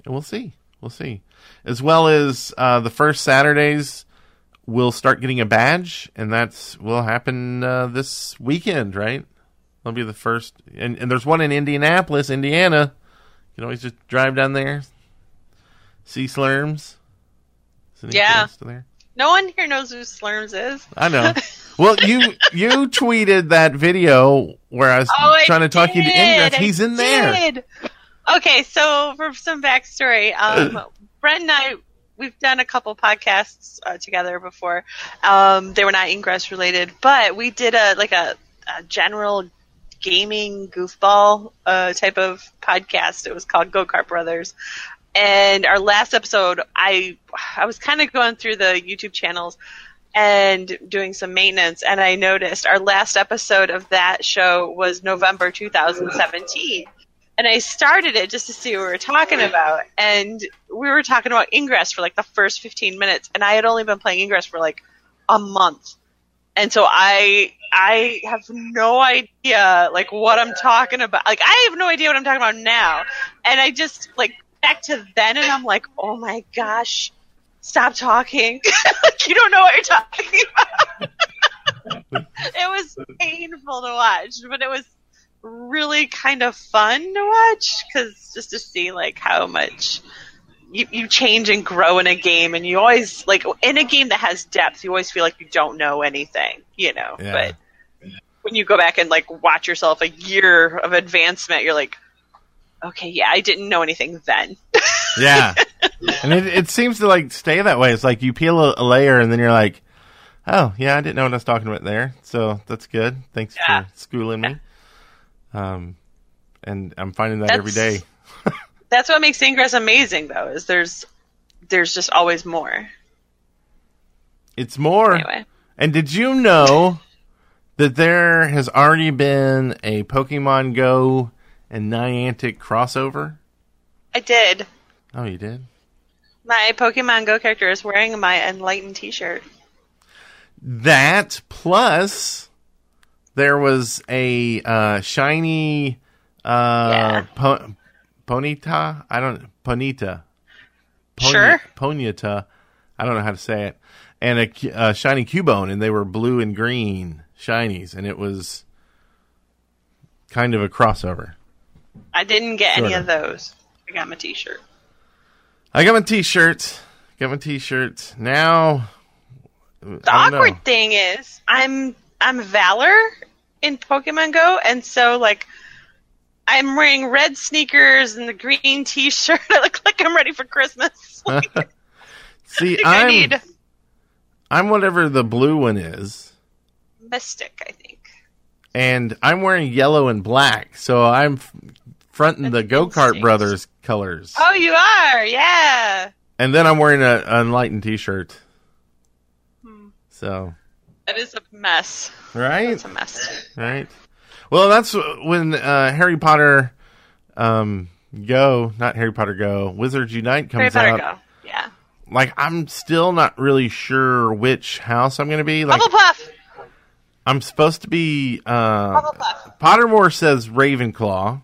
C: and we'll see. We'll see. As well as uh, the first Saturdays we'll start getting a badge, and that's will happen uh, this weekend, right? That'll be the first, and, and there's one in Indianapolis, Indiana. You can always just drive down there, see Slurms.
D: Yeah.
C: there?
D: No one here knows who Slurms is.
C: I know. well, you you tweeted that video where I was
D: Oh,
C: trying to talk you to
D: did.
C: Ingress. He's in there.
D: did. Okay, so for some backstory, um, Brent and I we've done a couple podcasts uh, together before. Um, they were not Ingress related, but we did a like a, a general gaming goofball uh, type of podcast. It was called Go Kart Brothers. And our last episode, I I was kind of going through the YouTube channels and doing some maintenance, and I noticed our last episode of that show was November 2017. And I started it just to see what we were talking about, and we were talking about Ingress for like the first 15 minutes, and I had only been playing Ingress for like a month, and so I I have no idea like what I'm talking about. Like I have no idea what I'm talking about now, and I just like back to then, and I'm like, oh my gosh, stop talking. like you don't know what you're talking about. it was painful to watch, but it was really kind of fun to watch because just to see like how much you, you change and grow in a game and you always like in a game that has depth you always feel like you don't know anything you know
C: Yeah.
D: but when you go back and like watch yourself a year of advancement you're like okay yeah i didn't know anything then
C: Yeah, and it, it seems to like stay that way. It's like you peel a, a layer, and then you're like, "Oh, yeah, I didn't know what I was talking about there." So that's good. Thanks
D: Yeah.
C: for schooling me. Um, and I'm finding that every day.
D: That's- that's what makes ingress amazing though is there's there's just always more
C: It's more.
D: anyway
C: And did you know that there has already been a Pokemon Go and Niantic crossover?
D: i did
C: Oh, you did.
D: my pokemon go character is wearing my enlightened t-shirt
C: That plus there was a uh, shiny uh,
D: Yeah.
C: po- Ponita. I don't Ponita. Pony-
D: Sure.
C: Ponyta. I don't know how to say it. And a, a shiny Cubone, and they were blue and green shinies, and it was kind of a crossover.
D: I didn't get any
C: Sorta.
D: of those. I got my T-shirt.
C: I got my T-shirts. Got my T-shirts now.
D: The awkward thing is, I'm I'm Valor in Pokemon Go, and so like I'm wearing red sneakers and the green T-shirt. I look like I'm ready for Christmas. Like,
C: See,
D: I
C: I'm
D: need
C: I'm whatever the blue one is.
D: Mystic. I think.
C: and I'm wearing yellow and black, so I'm fronting the Go Kart. Brothers colors,
D: Oh, you are, yeah.
C: and then I'm wearing a an enlightened T-shirt.
D: Hmm.
C: So
D: That is a mess.
C: Right,
D: It's a mess.
C: right. Well, that's when uh, Harry Potter um, Go, not Harry Potter Go, Wizards Unite
D: Harry
C: comes
D: Potter
C: out.
D: Go. Yeah.
C: Like I'm still not really sure which house I'm going to be. Like
D: Hufflepuff.
C: I'm supposed to be. Uh,
D: Hufflepuff.
C: Pottermore says Ravenclaw.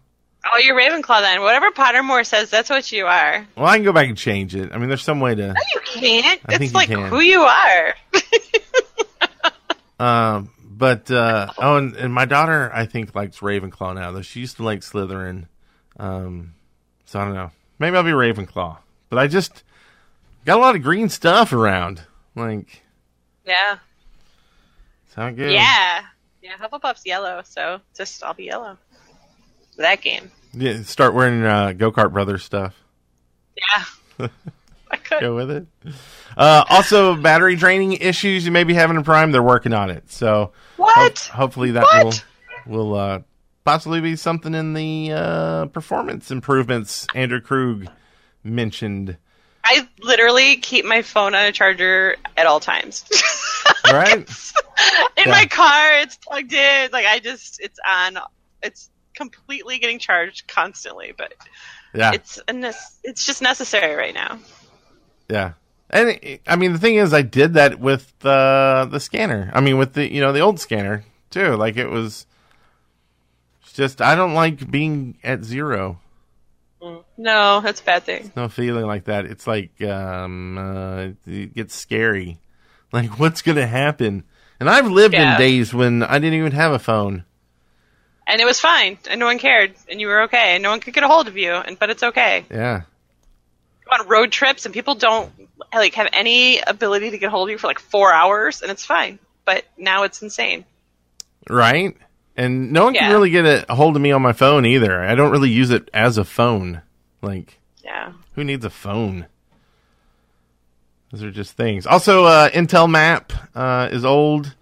D: Oh, you're Ravenclaw then. Whatever Pottermore says, that's what you are.
C: Well, I can go back and change it. I mean, there's some way to.
D: No, you can't.
C: I
D: it's like who you are.
C: Um, but uh, oh, and, and my daughter, I think likes Ravenclaw now. Though she used to like Slytherin. Um, so I don't know. Maybe I'll be Ravenclaw. But I just got a lot of green stuff around. Like,
D: yeah.
C: sound good?
D: Yeah. Yeah, Hufflepuff's yellow, so just I'll be yellow. That game.
C: Yeah. Start wearing uh, Go Kart Brothers stuff.
D: Yeah.
C: Go with it. Uh, also, battery draining issues you may be having in Prime. They're working on it. So
D: What?
C: ho- hopefully that
D: What?
C: will will uh, possibly be something in the uh, performance improvements Andrew Krug mentioned.
D: I literally keep my phone on a charger at all times.
C: Right?
D: in
C: Yeah.
D: my car, it's plugged in. Like I just, it's on. It's completely getting charged constantly, but
C: Yeah.
D: it's it's just necessary right now.
C: Yeah. And I mean, the thing is, I did that with uh, the scanner. I mean, with the you know the old scanner too. Like it was just I don't like being at zero.
D: No, that's a bad thing.
C: No feeling like that. It's like um, uh, it gets scary. Like what's gonna happen? And I've lived
D: Yeah.
C: in days when I didn't even have a phone.
D: And it was fine, and no one cared, and you were okay, and no one could get a hold of you, and but it's okay.
C: Yeah.
D: On road trips, and people don't like have any ability to get hold of you for like four hours, and it's fine. But now it's insane.
C: Right. And no one can really get a hold of me on my phone either. I don't really use it as a phone. Like
D: Yeah.
C: Who needs a phone? Those are just things. Also, uh, Intel Map uh, is old,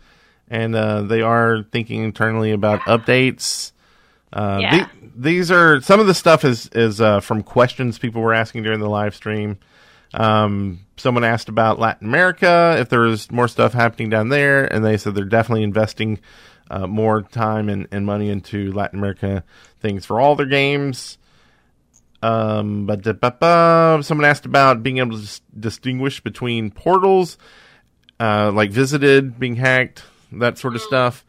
C: and uh, they are thinking internally about updates. Uh,
D: Yeah.
C: the- these are some of the stuff is is uh, from questions people were asking during the live stream. Um, someone asked about Latin America if there was more stuff happening down there, and they said they're definitely investing uh, more time and, and money into Latin America things for all their games. Um, but da- ba- ba- someone asked about being able to dis- distinguish between portals, uh, like visited, being hacked, that sort of stuff,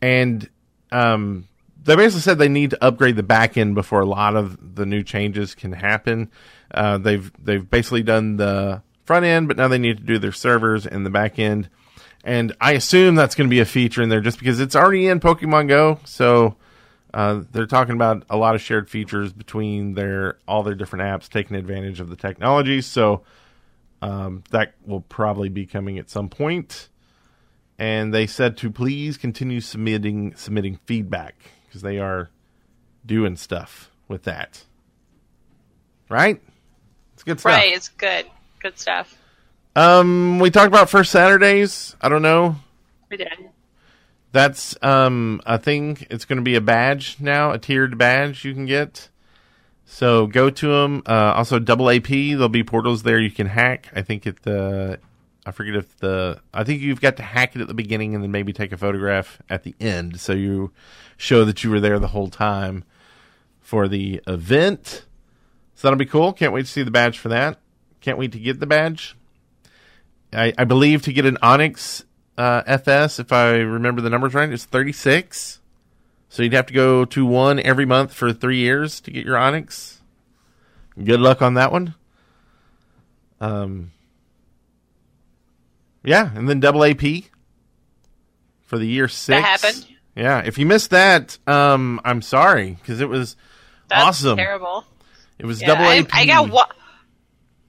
C: and um, they basically said they need to upgrade the back end before a lot of the new changes can happen. Uh, they've they've basically done the front end, but now they need to do their servers and the back end. And I assume that's going to be a feature in there just because it's already in Pokemon Go. So uh, they're talking about a lot of shared features between their all their different apps, taking advantage of the technology. So um, that will probably be coming at some point. And they said to please continue submitting submitting feedback because they are doing stuff with that. Right? It's good stuff.
D: Right. It's good. Good stuff.
C: Um, we talked about first Saturdays. I don't know.
D: We did.
C: That's um a thing. It's going to be a badge now, a tiered badge you can get. So go to them. Uh, also, double AP. There'll be portals there you can hack. I think at the, I forget if the, I think you've got to hack it at the beginning and then maybe take a photograph at the end, so you show that you were there the whole time for the event. So that'll be cool. Can't wait to see the badge for that. Can't wait to get the badge. I, I believe to get an Onyx uh, FS, if I remember the numbers right, it's 36. So you'd have to go to one every month for three years to get your Onyx. Good luck on that one. Um, yeah, and then double AP for the year six.
D: That happened?
C: Yeah, if you missed that, um, I'm sorry because it was
D: That's
C: awesome.
D: terrible.
C: It was
D: Yeah,
C: double
D: I,
C: AP.
D: I got what?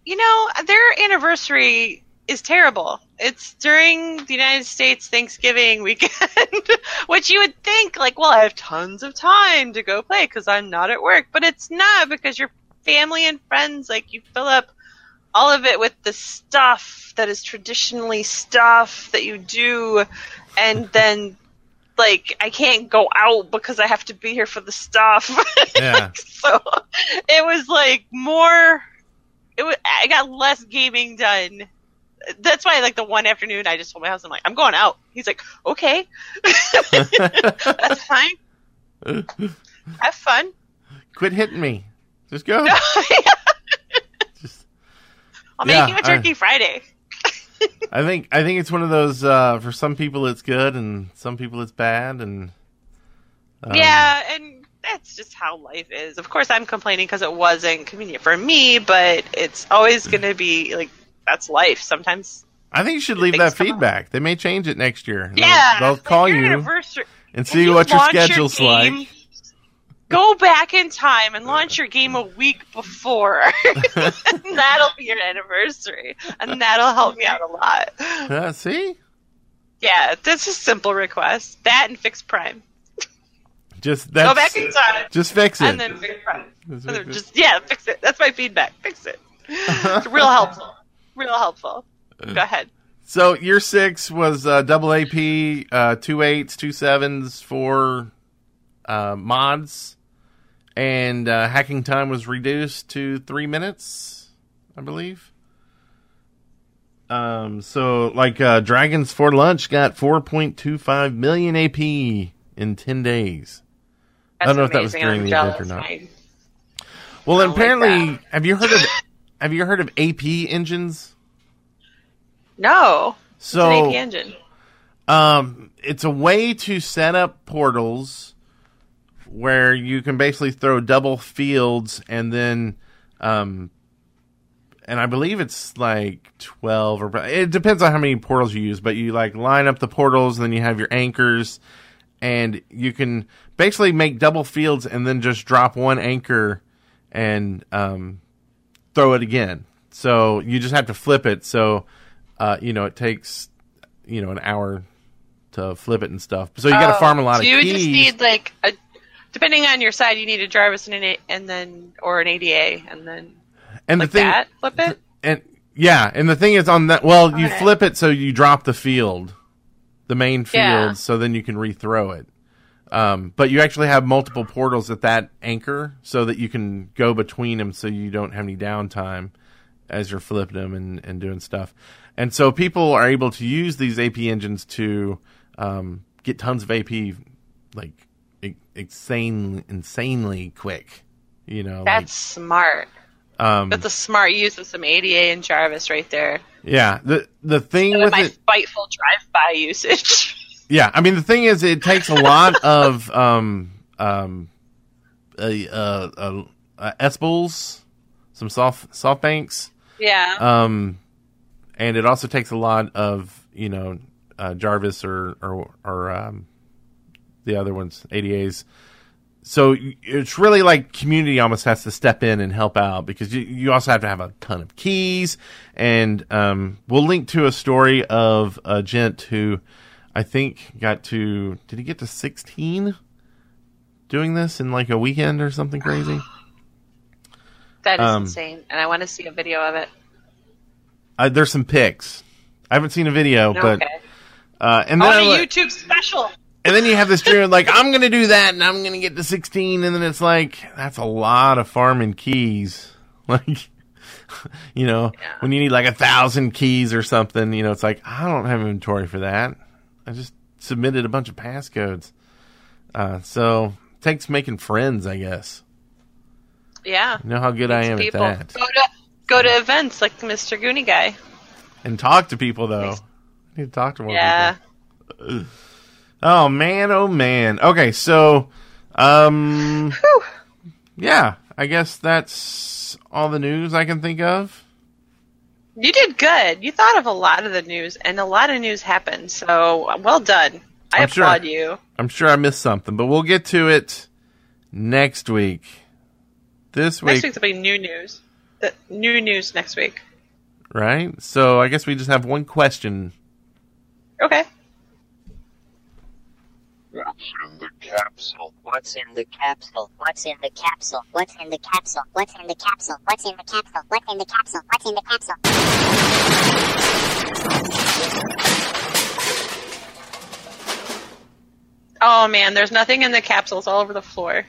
D: You know, their anniversary is terrible. It's during the United States Thanksgiving weekend, which you would think, like, well, I have tons of time to go play because I'm not at work, but it's not because your family and friends, like, you fill up all of it with the stuff that is traditionally stuff that you do, and then. Like I can't go out because I have to be here for the stuff.
C: Yeah.
D: so it was like more it was i got less gaming done that's why like the one afternoon i just told my husband like i'm going out he's like okay that's fine have fun
C: Quit hitting me. Just go. Just,
D: i'll
C: Yeah,
D: make you a
C: I-
D: turkey friday
C: I think I think it's one of those. Uh, for some people, it's good, and some people, it's bad, and um,
D: yeah and that's just how life is of course i'm complaining because it wasn't convenient for me but it's always going to be like that's life sometimes
C: I think you should leave that feedback. They may change it next year. They'll-
D: yeah
C: they'll,
D: like
C: call
D: your
C: you and see
D: you
C: what your schedule's
D: game,
C: like.
D: Go back in time and launch your game a week before. that'll be your anniversary, and that'll help me out a lot.
C: Uh, see,
D: Yeah, that's a simple request. That and fix Prime.
C: just that's
D: Go back in time
C: just fix it.
D: and then fix Prime.
C: Just
D: then
C: fix
D: just yeah, fix it. That's my feedback. Fix it. It's real helpful. real helpful. Go ahead.
C: So year six was uh, double AP, uh, two eights, two sevens, four uh, mods, and uh, hacking time was reduced to three minutes, I believe. Um, so like uh, Dragons for Lunch got 4.25 million AP in 10 days. I don't know if that was during
D: I'm
C: the event or not.
D: I-
C: Well,
D: like
C: apparently,
D: that.
C: have you heard of have you heard of AP engines?
D: No.
C: So
D: it's an AP engine.
C: Um, it's a way to set up portals where you can basically throw double fields and then, um, and I believe it's like twelve or it depends on how many portals you use. But you like line up the portals, and then you have your anchors, and you can basically make double fields and then just drop one anchor and um, throw it again. So you just have to flip it. So uh, you know it takes you know an hour to flip it and stuff. So you got to
D: Oh,
C: farm a lot
D: so
C: of
D: you would
C: keys.
D: just need like a, depending on your side, you need a Jarvis and an A, and then or an ADA, and then
C: and
D: like
C: the thing,
D: that. Flip it.
C: and yeah, and the thing is on that. Well, you flip it so you drop the field, the main field,
D: Yeah.
C: so then you can rethrow it. Um, but you actually have multiple portals at that anchor, so that you can go between them, so you don't have any downtime as you're flipping them and, and doing stuff. And so people are able to use these AP engines to um, get tons of AP, like insane, insanely quick. You know,
D: That's smart.
C: um,
D: That's a smart use of some ADA and Jarvis right there.
C: yeah. The the thing with
D: my
C: it,
D: spiteful drive-by usage.
C: Yeah, I mean the thing is, it takes a lot of um um uh, uh, uh, uh S-Bulls, some soft soft banks,
D: yeah.
C: um, and it also takes a lot of you know uh, Jarvis or or or um, the other ones ADAs. So it's really like community almost has to step in and help out because you, you also have to have a ton of keys. And um, we'll link to a story of a gent who I think got to did he get to sixteen doing this in like a weekend or something crazy?
D: that is
C: um,
D: insane, and I want to see a video of it.
C: Uh, there's some pics. I haven't seen a video, but
D: okay.
C: uh, and then I-
D: a YouTube special.
C: And then you have this dream of like, I'm going to do that and I'm going to get to 16. And then it's like, that's a lot of farming keys. Like, you know,
D: Yeah.
C: when you need like a thousand keys or something, you know, it's like, I don't have inventory for that. I just submitted a bunch of passcodes. Uh, so takes making friends, I guess.
D: Yeah.
C: You know how good I am
D: People
C: at that.
D: go to go to events like Mr. Goonie guy.
C: And talk to people though. I need to talk to more
D: Yeah.
C: people. Oh man, oh man. Okay, so um
D: Whew.
C: yeah, I guess that's all the news I can think of.
D: You did good. You thought of a lot of the news, and a lot of news happened. So well done. I
C: I'm sure.
D: applaud you.
C: I'm sure I missed something, but we'll get to it next week. This week
D: Next
C: week,
D: week's will be new news. The new news next week.
C: right? So I guess we just have one question.
D: Okay.
E: What's in the capsule?
F: What's in the capsule? What's in the capsule? What's in the capsule? What's in the capsule? What's in the capsule? What's in the capsule? What's in the capsule?
D: Oh man, there's nothing in the capsules all over the floor.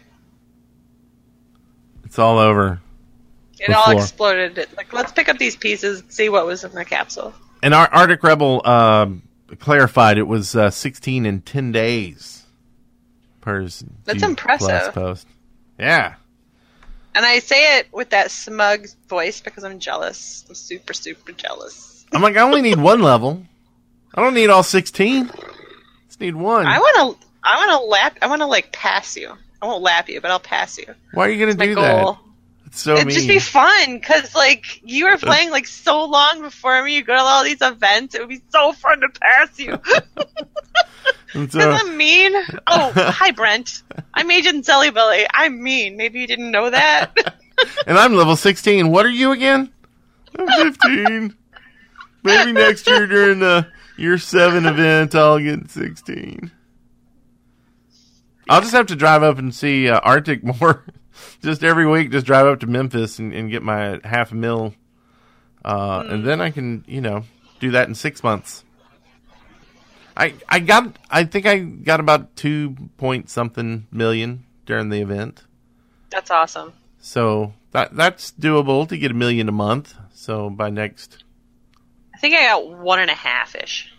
C: It's all over.
D: It all
C: floor.
D: exploded. Like, let's pick up these pieces and see what was in the capsule.
C: And our Arctic Rebel um, clarified it was uh, 16 in 10 days. Per
D: That's impressive.
C: Post. Yeah.
D: And I say it with that smug voice because I'm jealous. I'm super, super jealous.
C: I'm like, I only need one level. I don't need all 16. Just need one.
D: I want to. I want to lap. I want to like pass you. I won't lap you, but I'll pass you.
C: Why are you going to
D: My
C: do that? It's so
D: It'd
C: mean.
D: just be fun because like you were playing like so long before me. You go to all these events. It would be so fun to pass you.
C: And so-
D: Because I'm mean. Oh, hi Brent. I'm Agent Zelly Belly. I'm mean. Maybe you didn't know that.
C: and I'm level 16. What are you again? I'm 15. Maybe next year during the year 7 event, I'll get 16. I'll just have to drive up and see uh, Arctic more. just every week, just drive up to Memphis and, and get my half a mil uh, and then I can you know do that in six months. I I got I think I got about two point something million during the event,
D: That's awesome.
C: so that that's doable to get a million a month. So by next,
D: I think I got one and a half ish.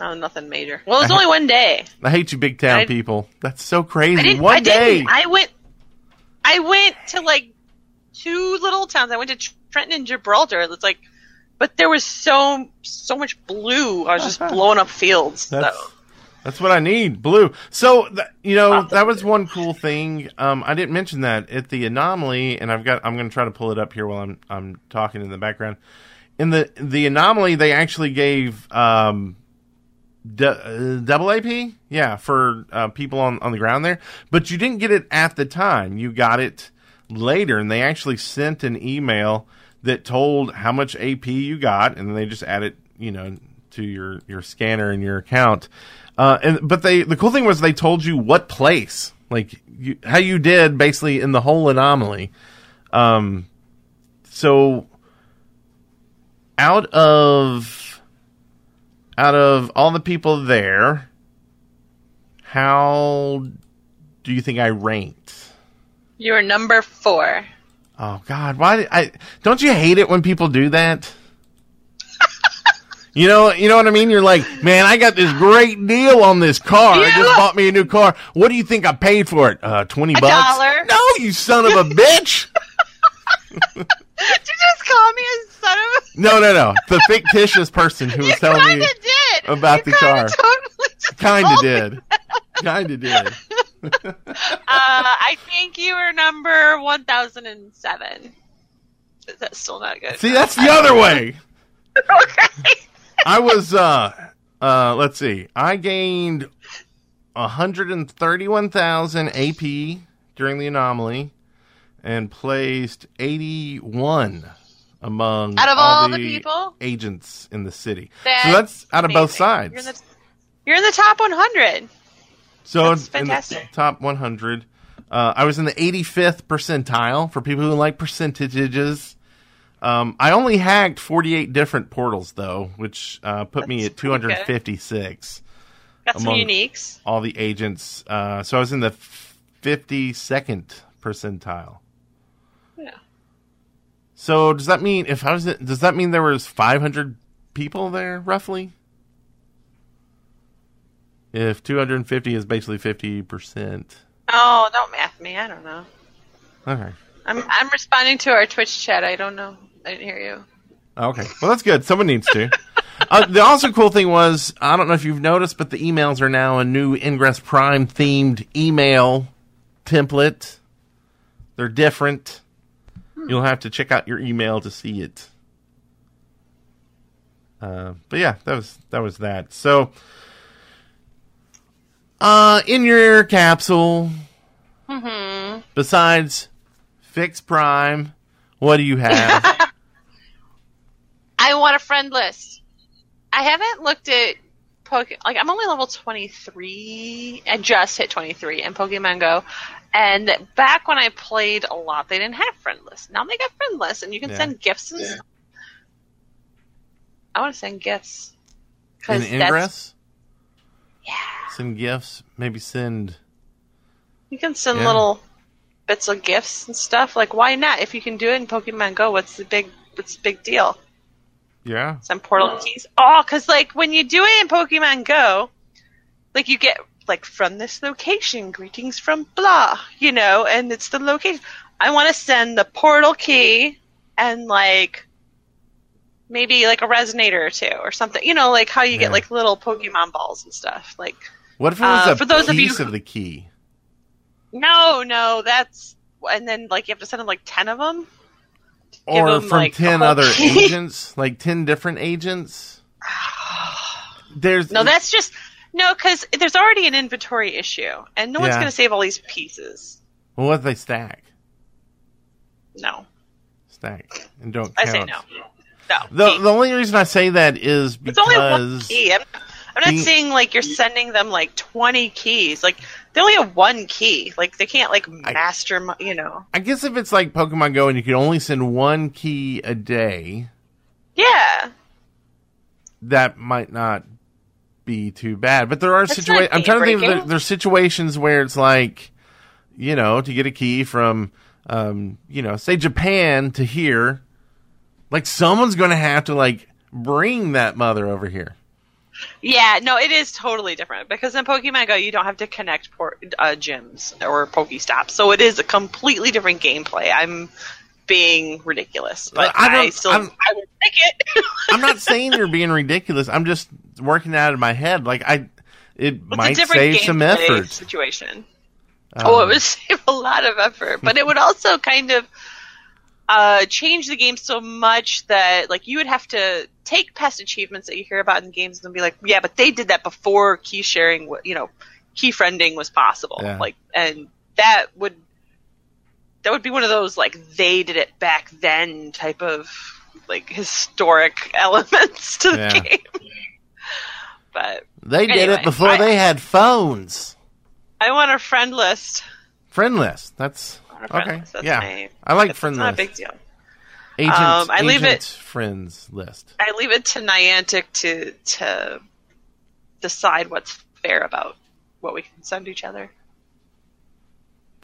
D: Oh, nothing major. Well, it was only one day.
C: I hate you, big town
D: I-
C: people. That's so crazy.
D: I.
C: One
D: I
C: day.
D: I went. I went to like two little towns. I went to Trenton and Gibraltar. It's like, but there was so so much blue. I was just blowing up fields.
C: That's,
D: so.
C: that's what I need, blue. So th- you know that was one cool thing. Um, I didn't mention that at the anomaly, and I've got. I'm going to try to pull it up here while I'm I'm talking in the background. In the the anomaly, they actually gave um, d- uh, double AP, yeah, for uh, people on on the ground there. But you didn't get it at the time. You got it later, and they actually sent an email that told how much AP you got, and then they just add it, you know, to your your scanner and your account. Uh, and but they the cool thing was they told you what place, like you, how you did basically in the whole anomaly. Um, so out of out of all the people there, how do you think I ranked?
D: You were number four.
C: Oh God, why I? Don't you hate it when people do that? you know, you know what I mean. You're like, man, I got this great deal on this car. I just bought me a new car. What do you think I paid for it? Uh, twenty bucks.
D: dollar.
C: No, you son of a bitch.
D: Did you just call me a son of a?
C: No, no, no. The fictitious person who was telling me
D: did
C: about
D: You
C: the car.
D: Totally
C: kind of did, kind of did.
D: Uh, I think you were number one thousand and seven. That's still not good.
C: See, that's the other way.
D: okay.
C: I was uh uh let's see. I gained 131,000 AP during the anomaly and placed 81 among
D: Out of all the people?
C: agents in the city.
D: That's
C: so that's out of both sides.
D: You're in the, you're in the top one hundred.
C: So
D: that's
C: in the
D: fantastic.
C: top 100, uh, I was in the 85th percentile for people who like percentages. Um, I only hacked 48 different portals though, which uh, put me at 256.
D: Got some uniques.
C: all the agents. Uh, so I was in the fifty second percentile.
D: Yeah.
C: So does that mean if I was, does that mean there was five hundred people there roughly? If two hundred and fifty is basically fifty percent.
D: Oh, don't math me. I don't know.
C: Okay.
D: I'm I'm responding to our Twitch chat. I don't know. I didn't hear you.
C: Okay. Well, that's good. Someone needs to. uh, the also cool thing was, I don't know if you've noticed, but the emails are now a new Ingress Prime themed email template. They're different. You'll have to check out your email to see it. Uh, but yeah, that was that was that. So, uh, in your capsule, besides Fix Prime, what do you have?
D: I want a friend list. I haven't looked at Poke. Like I'm only level 23. I just hit 23 in Pokemon Go. And back when I played a lot, they didn't have friend lists. Now they got friend lists, and you can
C: Yeah.
D: send gifts and stuff. I want to send gifts.
C: in
D: 'Cause that's-
C: Ingress?
D: Yeah.
C: Send gifts. Maybe send.
D: You can send
C: Yeah.
D: little bits of gifts and stuff. Like, why not? If you can do it in Pokemon Go, what's the big what's the big deal?
C: Yeah.
D: Some portal keys. Oh, because like when you do it in Pokemon Go, like you get like from this location, greetings from blah, you know, and it's the location. I want to send the portal key and like maybe like a resonator or two or something. You know, like how you
C: Yeah.
D: get like little Pokemon balls and stuff. Like
C: What if it was
D: Uh,
C: a
D: for those of you
C: piece of the key?
D: no, no, that's and then like you have to send them like ten of them.
C: Or
D: them,
C: from
D: like,
C: 10 other
D: key.
C: agents? Like 10 different agents? There's.
D: No, that's just no, because there's already an inventory issue, and no one's going to save all these pieces.
C: Well, what if they stack?
D: No,
C: Stack. And don't
D: I
C: count.
D: say no. No,
C: The, the only reason I say that is because.
D: it's only one key. I'm, I'm not
C: the-
D: saying like you're sending them like 20 keys. Like they only have one key. Like they can't like master, mo- you know.
C: I guess if it's like Pokemon Go and you can only send one key a day,
D: Yeah,
C: that might not be too bad. But there are situations. I'm trying to think. Of the, there's situations where it's like, you know, to get a key from, um, you know, say Japan to here, like someone's going to have to like bring that mother over here.
D: yeah. No, it is totally different because in Pokemon Go you don't have to connect port, uh, gyms or Pokestops, so it is a completely different gameplay. I'm being ridiculous, but
C: I,
D: I still
C: I'm,
D: I would take it.
C: I'm not saying you're being ridiculous. I'm just working out of my head. Like I, it
D: It's
C: might save some effort.
D: situation.
C: Um,
D: oh, it would save a lot of effort, but it would also kind of uh, change the game so much that like you would have to take past achievements that you hear about in games and be like, yeah, but they did that before key sharing, you know, key friending was possible.
C: Yeah.
D: Like, and that would that would be one of those like they did it back then type of like historic elements to the
C: Yeah.
D: game. But
C: They did it before
D: I-
C: they had phones.
D: I want a friend list.
C: Friend list. That's
D: I want a friend
C: okay.
D: list. That's
C: yeah,
D: my-
C: I like
D: It's
C: friend
D: not a big deal.
C: Agent,
D: Um, I leave it-
C: friends list.
D: I leave it to Niantic to to decide what's fair about what we can send each other.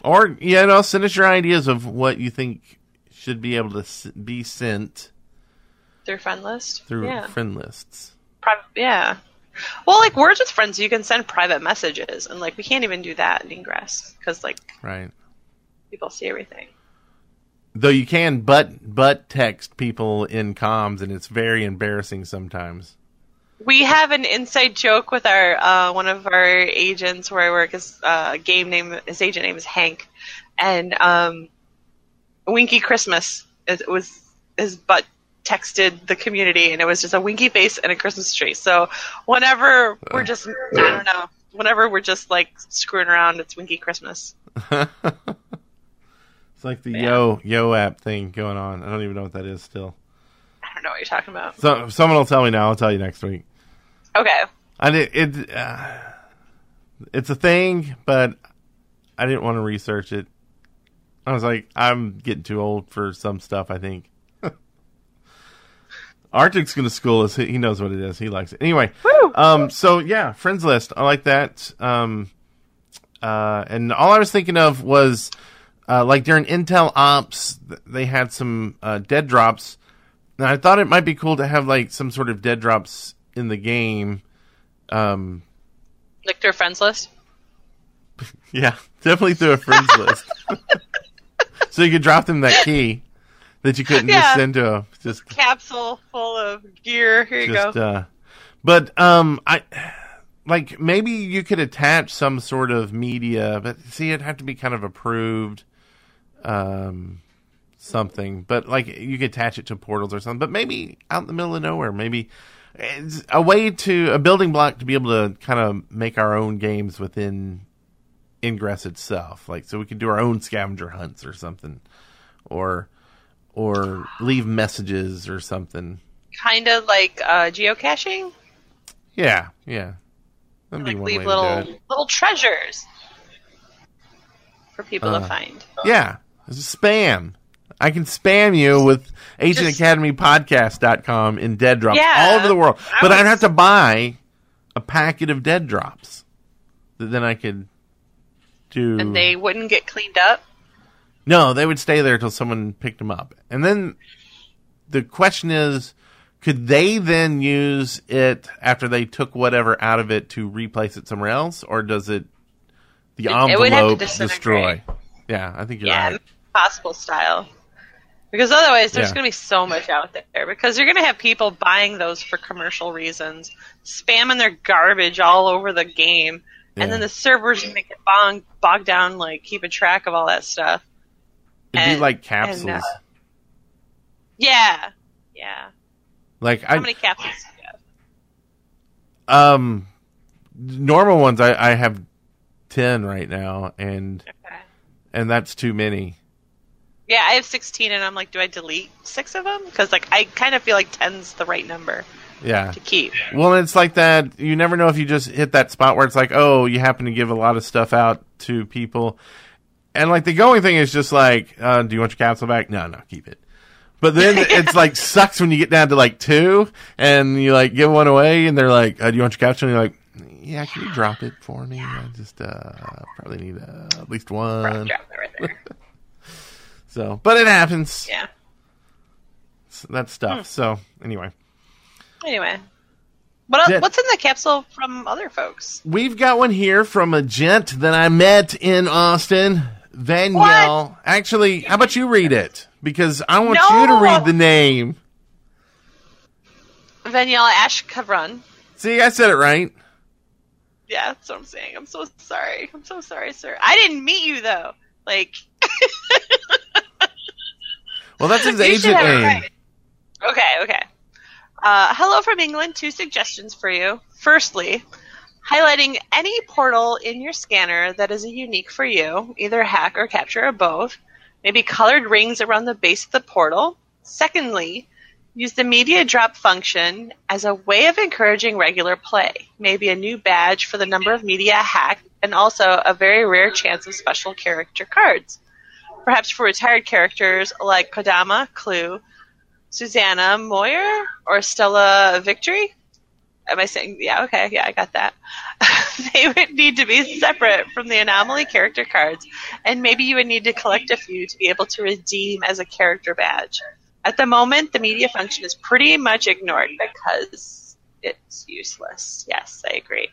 C: Or you know, send us your ideas of what you think should be able to be sent
D: Their friend list.
C: through
D: yeah.
C: friend lists.
D: Yeah. Well, like words with friends, you can send private messages, and like we can't even do that in Ingress because like
C: Right.
D: People see everything.
C: Though you can but but text people in comms, and it's very embarrassing sometimes.
D: We have an inside joke with our uh, one of our agents where I work. His uh, game name, his agent name is Hank, and um, Winky Christmas is, was his butt texted the community, and it was just a winky face and a Christmas tree. So whenever we're just, I don't know, whenever we're just like screwing around, it's Winky Christmas.
C: It's like the. Yo Yo app thing going on. I don't even know what that is still.
D: I don't know what you're talking about.
C: So someone will tell me now. I'll tell you next week.
D: Okay.
C: I did it. Uh, it's a thing, but I didn't want to research it. I was like, I'm getting too old for some stuff. I think. Arctic's gonna school us. He he knows what it is. He likes it anyway. Um. So yeah, friends list. I like that. Um. Uh. And all I was thinking of was, uh, like during Intel Ops, they had some uh, dead drops. And I thought it might be cool to have like some sort of dead drops in the game. Um,
D: Like their friends list.
C: yeah, definitely through a friends list. so you could drop them that key that you couldn't
D: Yeah.
C: just send to a just
D: Capsule full of gear. Here you
C: just
D: go.
C: uh but um I like maybe you could attach some sort of media, but see it'd have to be kind of approved um something. But like you could attach it to portals or something, but maybe out in the middle of nowhere, maybe it's a way to a building block to be able to kind of make our own games within ingress itself like so we could do our own scavenger hunts or something or or leave messages or something
D: kind of like uh, geocaching.
C: yeah yeah that'd
D: Like leave little
C: to do it
D: little treasures for people
C: Uh,
D: to find.
C: yeah it's a spam i can spam you with agentacademypodcast.com in dead drops
D: Yeah,
C: all over the world
D: I
C: but i'd have to buy a packet of dead drops that then i could do
D: And they wouldn't get cleaned up.
C: No, they would stay there until someone picked them up. And then the question is, could they then use it after they took whatever out of it to replace it somewhere else, or does it the
D: It- it would have to
C: envelope destroy? Yeah, I think you're
D: Yeah,
C: right.
D: Possible style. Because otherwise, there's
C: Yeah.
D: going to be so much out there. Because you're going to have people buying those for commercial reasons, spamming their garbage all over the game,
C: Yeah.
D: and then the servers going to get bogged, bogged down, like keeping track of all that stuff.
C: It'd be
D: and-
C: like
D: and,
C: capsules.
D: uh, Yeah, yeah.
C: like
D: How
C: I,
D: many capsules do you have?
C: um, normal ones. I, I have ten right now, and
D: Okay.
C: and that's too many.
D: Yeah, I have 16, and I'm like, do I delete six of them? Because like I kind of feel like 10's the right number.
C: Yeah.
D: to keep.
C: Well, it's like that. You never know if you just hit that spot where it's like, oh, you happen to give a lot of stuff out to people, and like the going thing is just like, uh, do you want your capsule back? No, no, keep it. But then it's like sucks when you get down to like two, and you like give one away, and they're like, uh, do you want your capsule? And you're like, yeah, can you drop it for me? I just uh, probably need uh, at least one.
D: Right there.
C: So, but it happens.
D: Yeah.
C: That's stuff. Hmm. So anyway.
D: Anyway, what else, what's in the capsule from other folks?
C: We've got one here from a gent that I met in Austin, Danielle. Actually, how about you read it? Because I want you to read the name.
D: Vaniela Ashkavran.
C: See, I said it right.
D: Yeah, that's what I'm saying. I'm so sorry. I'm so sorry, sir. I didn't meet you though. Like,
C: Well, that's his agent name.
D: right. Okay, okay. Uh, hello from England. Two suggestions for you. Firstly, highlighting any portal in your scanner that is unique for you, either hack or capture or both. Maybe colored rings around the base of the portal. Secondly, use the media drop function as a way of encouraging regular play. Maybe a new badge for the number of media hacked, and also a very rare chance of special character cards. Perhaps for retired characters like Kodama, Klue, Susanna Moyer or Stella Victory. Am I saying? Yeah, okay, yeah, I got that. they would need to be separate from the anomaly character cards, and maybe you would need to collect a few to be able to redeem as a character badge. At the moment, the media function is pretty much ignored because it's useless. Yes, I agree.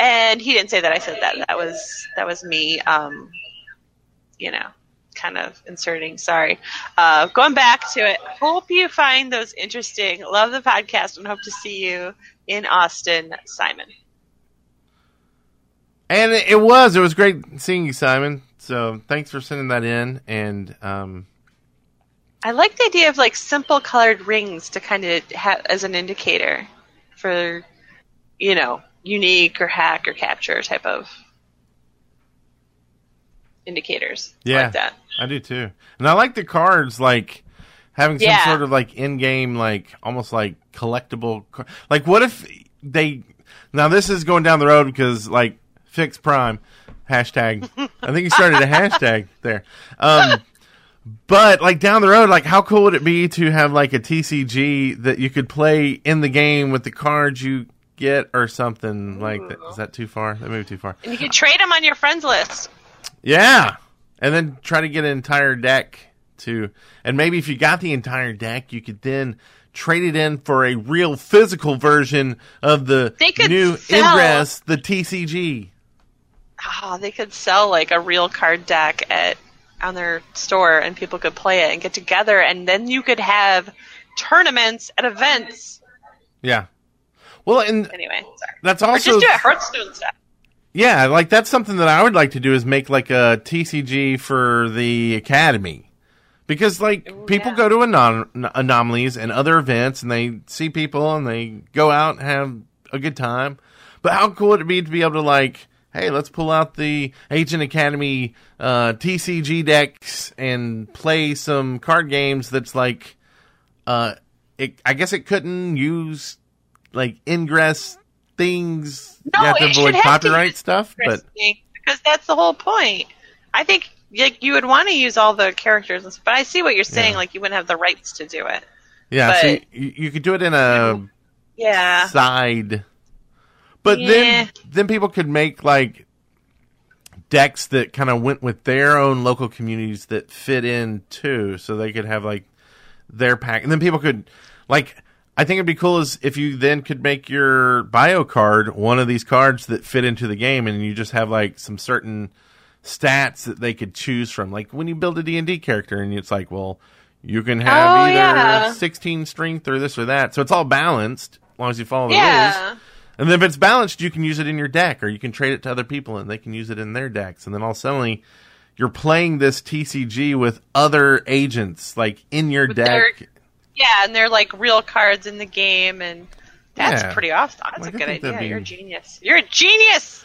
D: And he didn't say that. I said that. That was that was me. Um, you know, kind of inserting. Sorry. Uh, going back to it. Hope you find those interesting. Love the podcast and hope to see you in Austin, Simon.
C: And it was. It was great seeing you, Simon. So thanks for sending that in. And um,
D: I like the idea of like simple colored rings to kind of ha- as an indicator for, you know, unique or hack or capture type of indicators.
C: Yeah.
D: like that.
C: I do too. And I like the cards, like having some
D: Yeah.
C: sort of like in-game, like almost like collectible. car- Like, what if they? Now this is going down the road because like fix prime hashtag. I think you started a hashtag there. Um, but like down the road, like how cool would it be to have like a TCG that you could play in the game with the cards you get or something like that? Is that too far? That may be too far.
D: And you can trade them on your friends list.
C: Yeah. And then try to get an entire deck to and maybe if you got the entire deck, you could then trade it in for a real physical version of the new
D: sell-
C: Ingress, the TCG.
D: Oh, ah, they could sell like a real card deck at on their store and people could play it and get together and then you could have tournaments at events.
C: Yeah. Well, and
D: Anyway, sorry.
C: that's
D: Or
C: also
D: just do it Hearthstone stuff.
C: Yeah, like that's something that I would like to do is make like a TCG for the academy. Because like
D: Ooh,
C: people
D: yeah.
C: go to anom- anomalies and other events and they see people and they go out and have a good time. But how cool would it be to be able to like, hey, let's pull out the Agent Academy uh, TCG decks and play some card games that's like, uh, it, I guess it couldn't use like ingress things.
D: No,
C: you have to
D: it should
C: avoid
D: have to
C: copyright
D: use
C: stuff, but
D: because that's the whole point. I think like you would want to use all the characters, and stuff, but I see what you're saying.
C: Yeah.
D: Like you wouldn't have the rights to do it.
C: yeah, so
D: but-
C: you, you could do it in a
D: Yeah.
C: side. But
D: Yeah.
C: then then people could make like decks that kind of went with their own local communities that fit in too, so they could have like their pack, and then people could like. I think it'd be cool is if you then could make your bio card one of these cards that fit into the game, and you just have like some certain stats that they could choose from. Like when you build a D and D character, and it's like, well, you can have
D: Oh,
C: either
D: yeah.
C: sixteen strength or this or that, so it's all balanced as long as you follow the rules. And then if it's balanced, you can use it in your deck, or you can trade it to other people, and they can use it in their decks. And then all suddenly, you're playing this TCG with other agents, like in your
D: With
C: deck.
D: their- Yeah, and they're like real cards in the game, and that's
C: Yeah.
D: pretty awesome. That's
C: Like,
D: a good idea.
C: be-
D: You're a genius. You're a genius.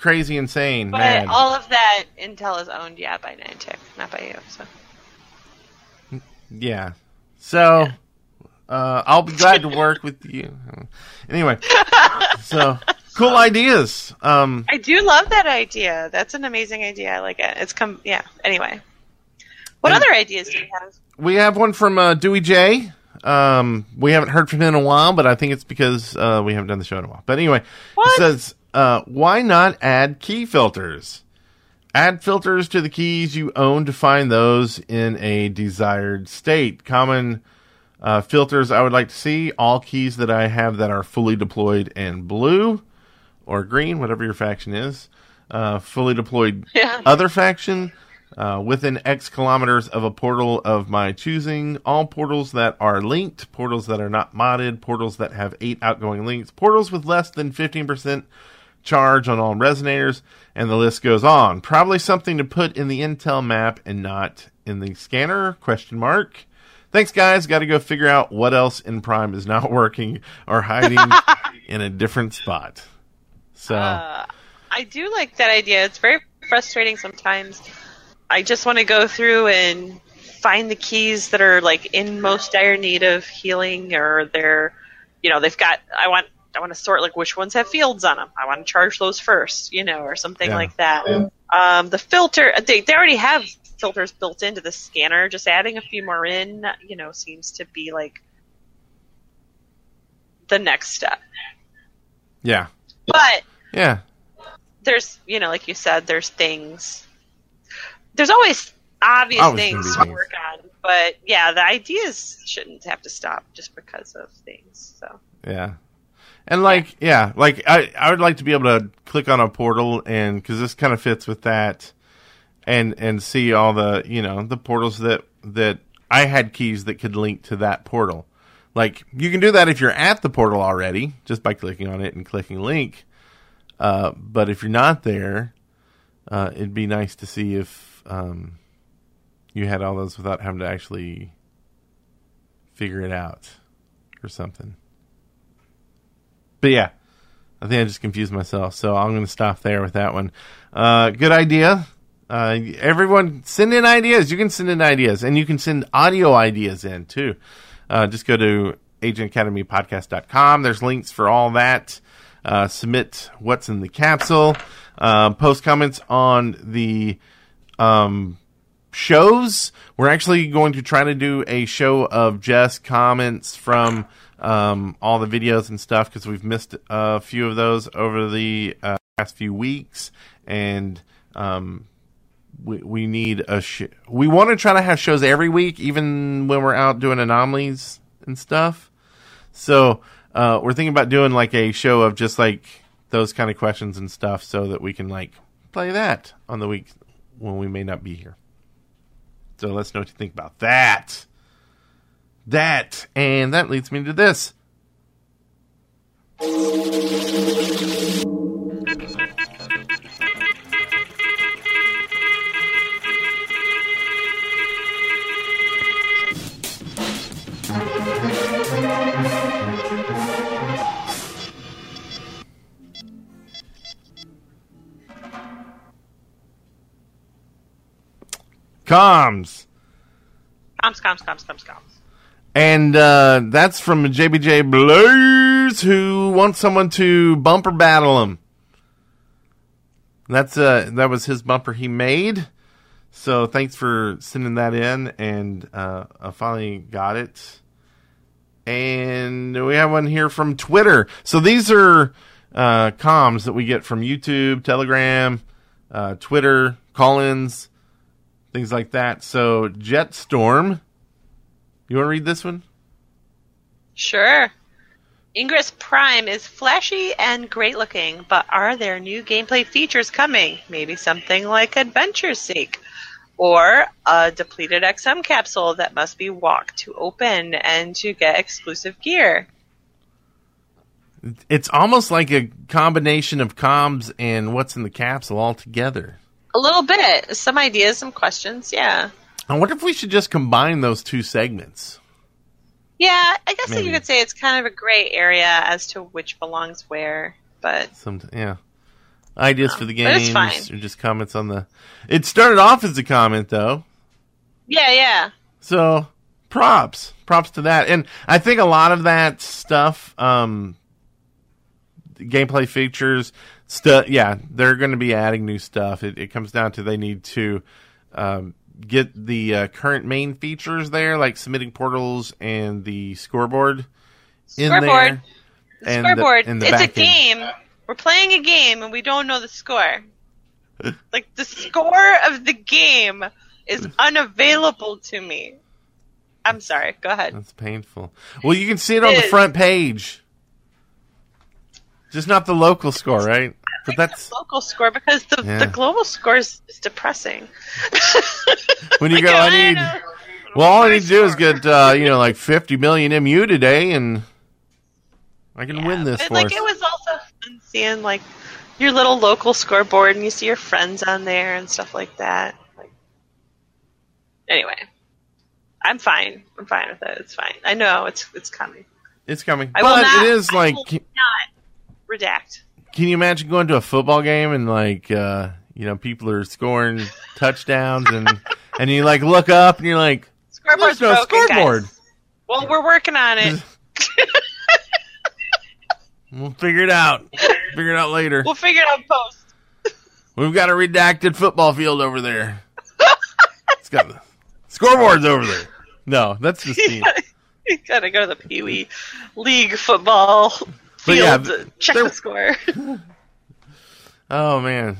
C: Crazy, insane,
D: But
C: mad.
D: all of that intel is owned, yeah, by Niantic, not by you. So
C: yeah. So Uh, I'll be glad to work with you. Anyway, so cool ideas. Um,
D: I do love that idea. That's an amazing idea. I like it. It's come. Yeah. Anyway, what
C: And-
D: other ideas do you have?
C: We have one from uh, Dewey J. Um, we haven't heard from him in a while, but I think it's because uh, we haven't done the show in a while. But anyway,
D: What?
C: it says, uh, "Why not add key filters? Add filters to the keys you own to find those in a desired state. Common uh, filters I would like to see: all keys that I have that are fully deployed and blue or green, whatever your faction is. Uh, fully deployed
D: Yeah.
C: other faction uh, within X kilometers of a portal of my choosing. All portals that are linked, portals that are not modded, portals that have eight outgoing links, portals with less than 15% charge on all resonators, and the list goes on. Probably something to put in the Intel map and not in the scanner? Question mark. Thanks, guys. Got to go figure out what else in Prime is not working or hiding in a different spot. So.
D: Uh, I do like that idea. It's very frustrating sometimes. I just want to go through and find the keys that are like in most dire need of healing, or they're, you know, they've got. I want. I want to sort like which ones have fields on them. I want to charge those first, you know, or something
C: Yeah.
D: like that. Um, the filter. They they already have filters built into the scanner. Just adding a few more in, you know, seems to be like the next step.
C: yeah.
D: But
C: Yeah.
D: there's you know like you said there's things there's always obvious
C: Always
D: things
C: things.
D: work on but yeah the ideas shouldn't have to stop just because of things so
C: Yeah. And like, yeah, like I, I would like to be able to click on a portal and because this kind of fits with that, and and see all the you know the portals that that I had keys that could link to that portal. Like you can do that if you're at the portal already, just by clicking on it and clicking link. Uh, but if you're not there, uh, it'd be nice to see if um, you had all those without having to actually figure it out or something. But yeah, I think I just confused myself, so I'm going to stop there with that one. Uh, good idea. Uh, everyone, send in ideas. You can send in ideas, and you can send audio ideas in too. Uh, just go to agentacademypodcast.com. There's links for all that. Uh, submit what's in the capsule. Uh, post comments on the um, shows. We're actually going to try to do a show of just comments from um, all the videos and stuff because we've missed a few of those over the uh, past few weeks, and um, we we need a sh- we want to try to have shows every week, even when we're out doing anomalies and stuff. So uh, we're thinking about doing like a show of just like those kind of questions and stuff, so that we can like play that on the week when we may not be here. So let's know what you think about that. That and that leads me to this. Comms.
D: comms comms comms comms comms
C: And uh, that's from JBJ Blaze, who wants someone to bumper battle him. That's uh, that was his bumper he made. So thanks for sending that in, and uh, I finally got it. And we have one here from Twitter. So these are uh, comms that we get from YouTube, Telegram, uh, Twitter, call-ins, things like that. So Jetstorm. You want to read this one?
D: sure ingress prime is flashy and great looking but are there new gameplay features coming maybe something like adventure seek or a depleted xm capsule that must be walked to open and to get exclusive gear
C: It's almost like a combination of comms and what's in the capsule all together.
D: A little bit. Some ideas, some questions. Yeah.
C: I wonder if we should just combine those two segments.
D: Yeah, I guess
C: Maybe.
D: you could say it's kind of a gray area as to which belongs where, but
C: Some, yeah. Ideas for the games
D: fine.
C: or just comments on the. It started off as a comment though,
D: yeah, yeah.
C: so props, props to that. And I think a lot of that stuff, um, gameplay features, stuff. Yeah, they're going to be adding new stuff. It, it comes down to they need to um, get the uh, current main features there, like submitting portals and the scoreboard in
D: Scoreboard.
C: there.
D: The
C: and the-
D: scoreboard.
C: and the
D: it's a
C: back end.
D: game. We're playing a game and we don't know the score. like the score of the game is unavailable to me. I'm sorry. Go ahead.
C: That's painful. Well, you can see it on the
D: It-
C: front page. Just not the local score, right? But that's
D: Local score because the,
C: Yeah.
D: the global score is, is depressing.
C: when you go. I
D: I
C: need. Well, all I need to do is get uh, you know like 50 million mu today, and I can win this
D: But, like
C: us.
D: it was also fun seeing like your little local scoreboard and you see your friends on there and stuff like that. Like, anyway, I'm fine. I'm fine with it. It's fine. I know it's it's coming.
C: It's coming,
D: I will
C: but
D: not.
C: it is
D: I
C: like.
D: will not redact.
C: can you imagine going to a football game and like uh, you know people are scoring touchdowns and and you like look up and you're like,
D: Scoreboard's
C: no
D: broken,
C: scoreboard.
D: guys. Well, we're working on it.
C: we'll figure it out. Figure it out later.
D: we'll figure it out post.
C: We've got a redacted football field over there. it's got the scoreboards over there. No, that's just the.
D: you gotta go to the Pee Wee League football
C: But yeah,
D: field to check the score.
C: Oh man.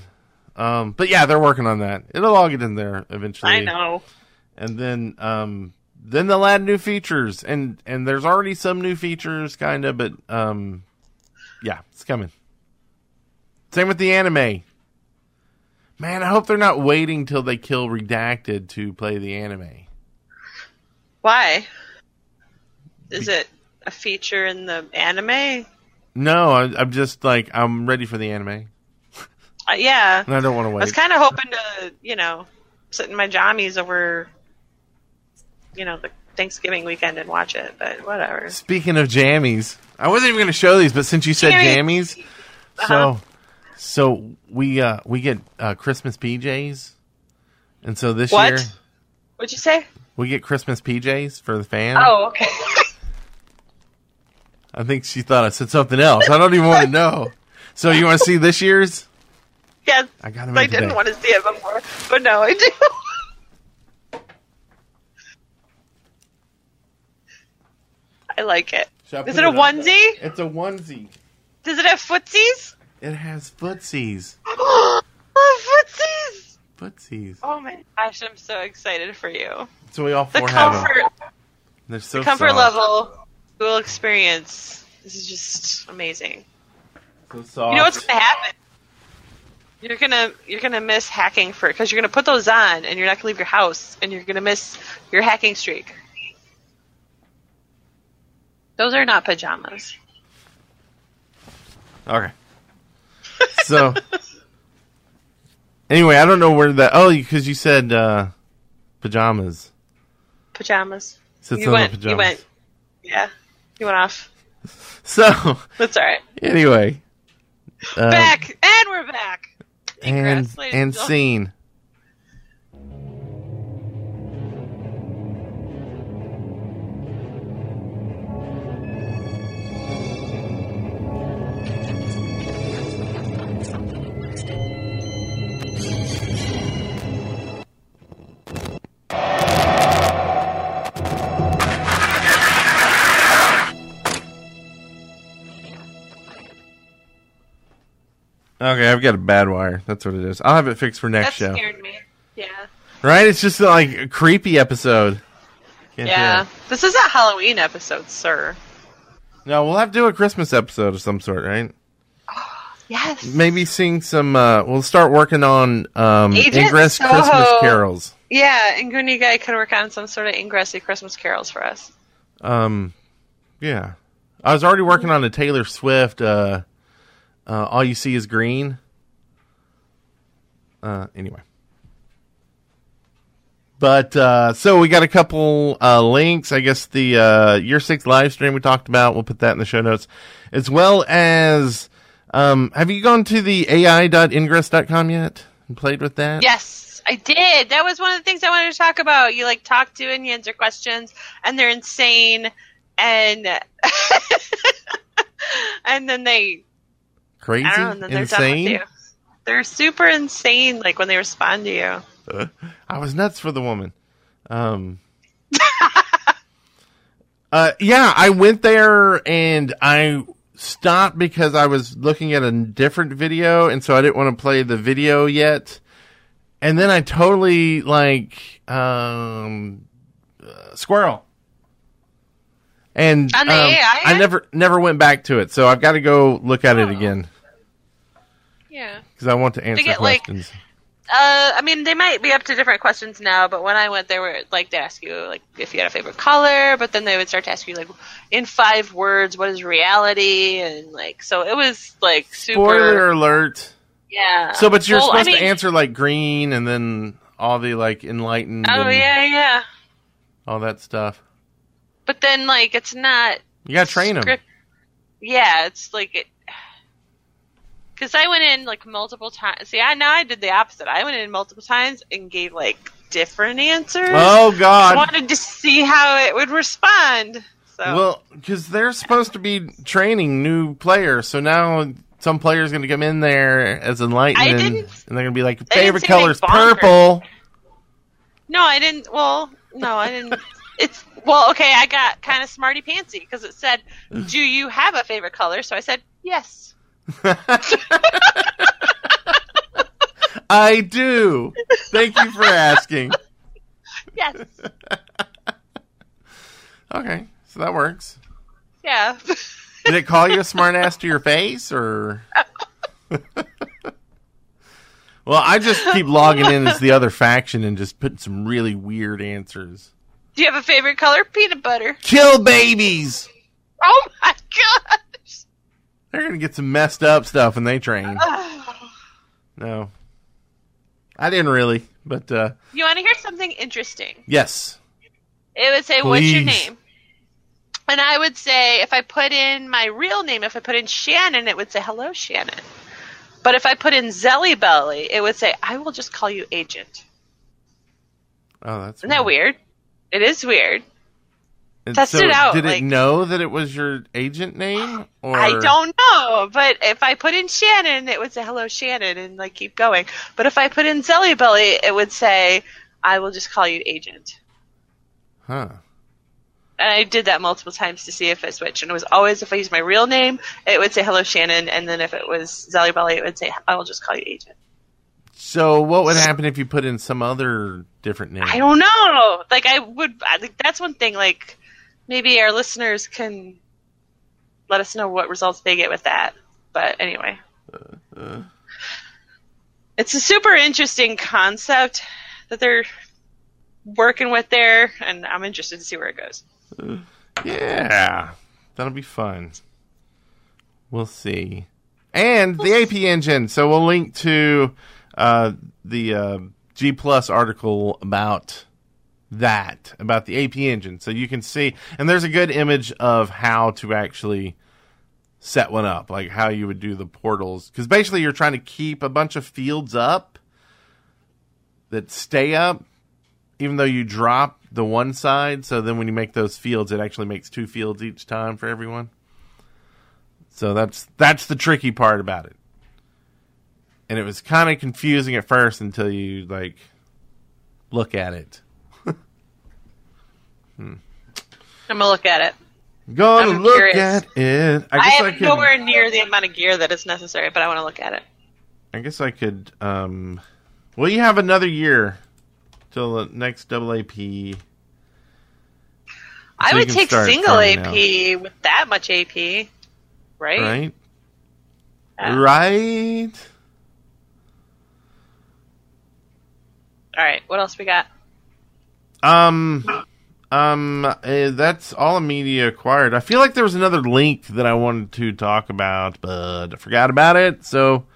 C: Um, but yeah, they're working on that. It'll all get in there eventually.
D: I know.
C: And then, um, then they'll add new features, and and there's already some new features, kind of, but um, yeah, it's coming. Same with the anime. Man, I hope they're not waiting till they kill Redacted to play the anime.
D: Why? Is it a feature in the anime?
C: No, I, I'm just like I'm ready for the anime,
D: Uh, yeah.
C: and I don't want to wait.
D: I was kind of hoping to, you know, sit in my jammies over, you know, the Thanksgiving weekend and watch it, but whatever.
C: Speaking of jammies, I wasn't even going to show these, but since you said
D: Jammies. Uh-huh.
C: so so we uh we get uh Christmas PJs, and so this
D: What?
C: year
D: What'd you say?
C: we get Christmas PJs for the fam.
D: Oh, okay.
C: I think she thought I said something else. I don't even want to know. So you want to see this year's?
D: yes.
C: I got 'em
D: I didn't
C: today.
D: want to see it before, but no, I do. I like it.
C: I
D: Is
C: put
D: it a
C: up?
D: onesie?
C: It's a onesie.
D: Does it have footsies?
C: It has footsies.
D: oh, footsies!
C: Footsies.
D: Oh my gosh, I'm so excited for you.
C: So we all
D: The
C: four have
D: comfort,
C: them. They're so
D: comfort
C: soft.
D: level, school experience. This is just amazing.
C: So soft.
D: You know what's gonna happen? You're gonna you're gonna miss hacking for because you're gonna put those on and you're not gonna leave your house and you're gonna miss your hacking streak. Those are not pajamas.
C: Okay. So anyway, I don't know where that. Oh, because you said uh, pajamas.
D: Pajamas. You went.
C: about
D: You went. Yeah. You went off.
C: So
D: That's all right.
C: anyway, uh,
D: back and we're back.
C: and and
D: and
C: scene. Okay, I've got a bad wire. That's what it is. I'll have it fixed for next show.
D: That
C: show.
D: scared me. Yeah.
C: Right? It's just like a creepy episode. Can't
D: Yeah. This is a Halloween episode, sir.
C: No, we'll have to do a Christmas episode of some sort, right?
D: Yes.
C: Maybe sing some. uh We'll start working on um
D: Agent
C: Ingress
D: Soho.
C: Christmas carols.
D: Yeah, and Goonie Guy could work on some sort of ingressy Christmas carols for us.
C: Um, yeah, I was already working on a Taylor Swift. Uh, uh, All you see is green. Uh, anyway. But uh, so we got a couple uh, links. I guess the uh, year six live stream we talked about. We'll put that in the show notes, as well as. Um, have you gone to the ai.ingress.com yet and played with that?
D: Yes, I did. That was one of the things I wanted to talk about. You like talk to and you answer questions, and they're insane, and and then they
C: Crazy,
D: know, they're
C: insane.
D: They're super insane, like when they respond to you.
C: I was nuts for the woman. Um, uh, yeah, I went there and I stopped because I was looking at a different video, and so I didn't want to play the video yet. And then I totally like um, uh, squirrel. And um? I never never went back to it, so I've got to go look at it
D: Oh.
C: again
D: Yeah.
C: because I want to answer
D: get, like,
C: questions.
D: Uh, I mean, they might be up to different questions now, but when I went, they were like they ask you like if you had a favorite color, but then they would start to ask you like in five words, what is reality, and like so it was like super.
C: Spoiler alert.
D: Yeah.
C: So, but you're
D: Well, I
C: supposed to answer like green and then all the like enlightened
D: Oh yeah, yeah.
C: all that stuff.
D: But then like it's not.
C: You gotta train them.
D: Yeah, it's like it. Because I went in like multiple times. See, I now I did the opposite. I went in multiple times and gave like different answers.
C: Oh God!
D: I wanted to see how it would respond. So
C: Well, because they're supposed to be training new players, so now some players going to come in there as enlightened,
D: I
C: and,
D: didn't-
C: and they're going to be like, favorite
D: anything
C: color's purple.
D: no, I didn't. Well, no, I didn't. It's well, okay. I got kind of smarty pantsy because it said, "Do you have a favorite color?" So I said, "Yes."
C: I do. Thank you for asking.
D: Yes.
C: Okay, so that works.
D: Yeah.
C: Did it call you a smartass to your face, or? well, I just keep logging in as the other faction and just putting some really weird answers.
D: Do you have a favorite color? Peanut butter.
C: Kill babies.
D: Oh my gosh.
C: They're gonna get some messed up stuff when they train. No, I didn't really, but uh,
D: You want to hear something interesting?
C: yes.
D: It would say, "What's your name?" And I would say, if I put in my real name, if I put in Shannon, it would say, "Hello, Shannon." But if I put in Zelly Belly, it would say, "I will just call you Agent."
C: Oh, that's
D: Isn't that weird? It is weird. Test
C: so
D: it out,
C: Did
D: like-
C: it know that it was your agent name? Or
D: I don't know, but if I put in Shannon, it would say "Hello, Shannon" and like keep going. But if I put in Zelly Belly, it would say, "I will just call you Agent."
C: Huh.
D: And I did that multiple times to see if it switched. And it was always if I used my real name, it would say "Hello, Shannon," and then if it was Zelly Belly, it would say, "I will just call you Agent."
C: So what would happen if you put in some other different name?
D: I don't know. Like I would. Think that's one thing. Like maybe our listeners can let us know what results they get with that. But anyway, it's a super interesting concept that they're working with there, and I'm interested to see where it goes.
C: Yeah, that'll be fun. We'll see. And the AP engine. So we'll link to uh, the uh, G Plus article about that, about the AP engine. So you can see, and there's a good image of how to actually set one up, like how you would do the portals. Because basically, you're trying to keep a bunch of fields up that stay up even though you drop the one side, so then when you make those fields, it actually makes two fields each time for everyone. So that's that's the tricky part about it. And it was kind of confusing at first until you like look at it.
D: I'm gonna look at it.
C: Gonna
D: I'm
C: look
D: curious.
C: at it. I
D: I,
C: guess I,
D: have
C: could.
D: nowhere near the amount of gear that is necessary, but I want to look at it.
C: I guess I could. Um, well, you have another year till the next double AP.
D: I
C: So you
D: would take single AP with that much AP, right?
C: Right.
D: Yeah.
C: Right.
D: All right. What else we got?
C: Um, um, uh, that's all media acquired. I feel like there was another link that I wanted to talk about, but I forgot about it. So,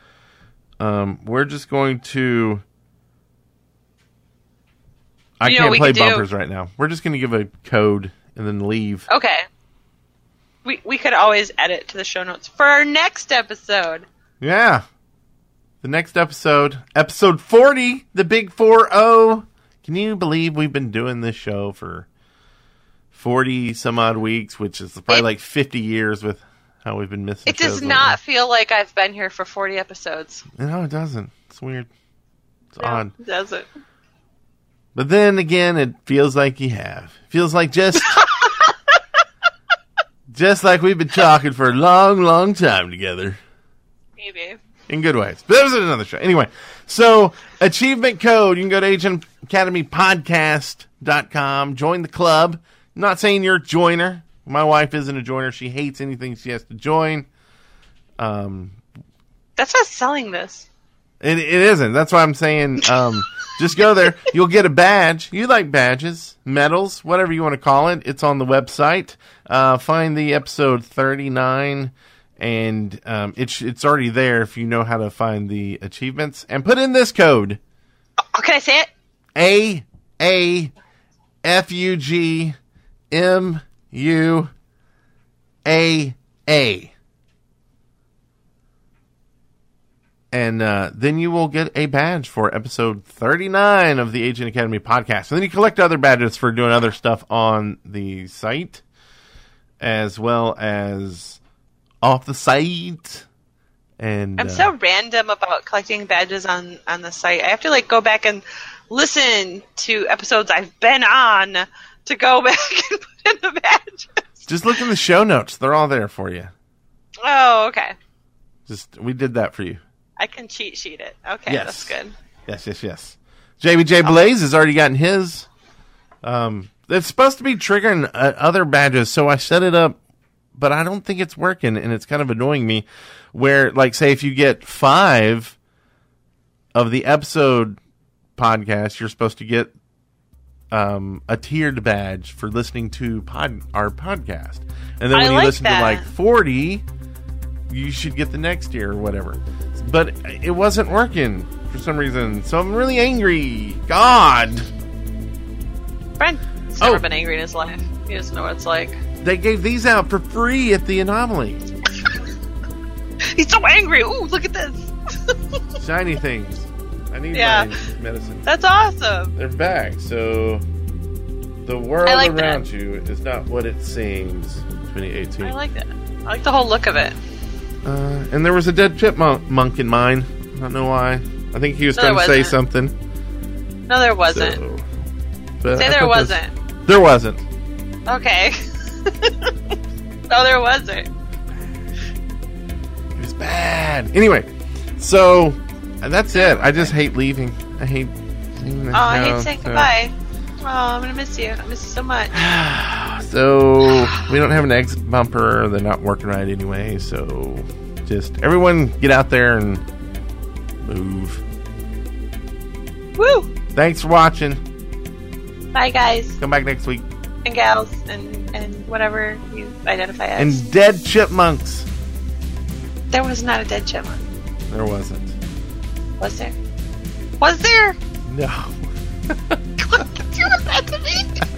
C: um, we're just going to. I
D: You know
C: can't play
D: could do?
C: bumpers right now. We're just going to give a code and then leave.
D: Okay. We we could always edit to the show notes for our next episode.
C: Yeah. the next episode, episode 40, the big 4 0. Can you believe we've been doing this show for 40 some odd weeks, which is probably
D: It-
C: like 50 years with how we've been missing
D: It does not feel like I've been here for 40 episodes.
C: No, it doesn't. It's weird. It's
D: No,
C: odd.
D: it doesn't.
C: But then again, it feels like you have. Feels like just. just like we've been talking for a long, long time together.
D: Maybe.
C: in good ways. But that was another show. Anyway, so achievement code, you can go to Agent Academy Podcast.com, join the club. I'm not saying you're a joiner. My wife isn't a joiner. She hates anything she has to join. Um,
D: That's not selling this.
C: it, it isn't. That's why I'm saying um, just go there. You'll get a badge. You like badges, medals, whatever you want to call it. It's on the website. Uh, find the episode 39, and um, it's it's already there if you know how to find the achievements. And put in this code
D: Oh, can I say it?
C: A A F U G M U A A. And uh, then you will get a badge for episode 39 of the Agent Academy podcast. And then you collect other badges for doing other stuff on the site, as well as off the site. And
D: I'm
C: uh,
D: so random about collecting badges on on the site. I have to like go back and listen to episodes I've been on to go back and put in the badges.
C: just look in the show notes; they're all there for you.
D: Oh, okay.
C: Just we did that for you.
D: I can cheat sheet it. Okay,
C: Yes.
D: that's good.
C: Yes, yes, yes. JBJ Blaze has already gotten his. Um, it's supposed to be triggering uh, other badges, so I set it up, but I don't think it's working, and it's kind of annoying me. Where, like, say, if you get five of the episode podcast, you're supposed to get um, a tiered badge for listening to pod our podcast, and then
D: I
C: when you
D: like
C: listen
D: that.
C: to like forty, you should get the next tier or whatever. But it wasn't working for some reason, so I'm really angry. God,
D: Brent's
C: Oh.
D: never been angry in his life. He doesn't know what it's like.
C: they gave these out for free at the Anomaly.
D: He's so angry. Ooh, look at this.
C: Shiny things. I need
D: Yeah.
C: my medicine.
D: That's awesome.
C: They're back, so the world
D: like
C: around
D: that.
C: you is not what it seems. 2018.
D: I like that. I like the whole look of it.
C: Uh, and there was a dead chipmunk monk in mine. I don't know why. I think he was
D: No,
C: trying to say something.
D: No, there wasn't.
C: So,
D: Say
C: I
D: there wasn't.
C: There wasn't.
D: Okay. no, there wasn't.
C: It was bad. Anyway, so that's it. I just hate leaving. I hate. leaving
D: Oh, I hate saying
C: so-
D: goodbye. Oh, I'm gonna miss you. I miss you so much.
C: So we don't have an exit bumper. They're not working right anyway. So just everyone get out there and move.
D: Woo!
C: Thanks for watching.
D: Bye, guys
C: Come back next week.
D: and gals and and whatever you identify as.
C: And dead chipmunks.
D: there was not a dead chipmunk,
C: There wasn't.
D: Was there? Was there?
C: No.
D: You do that to me?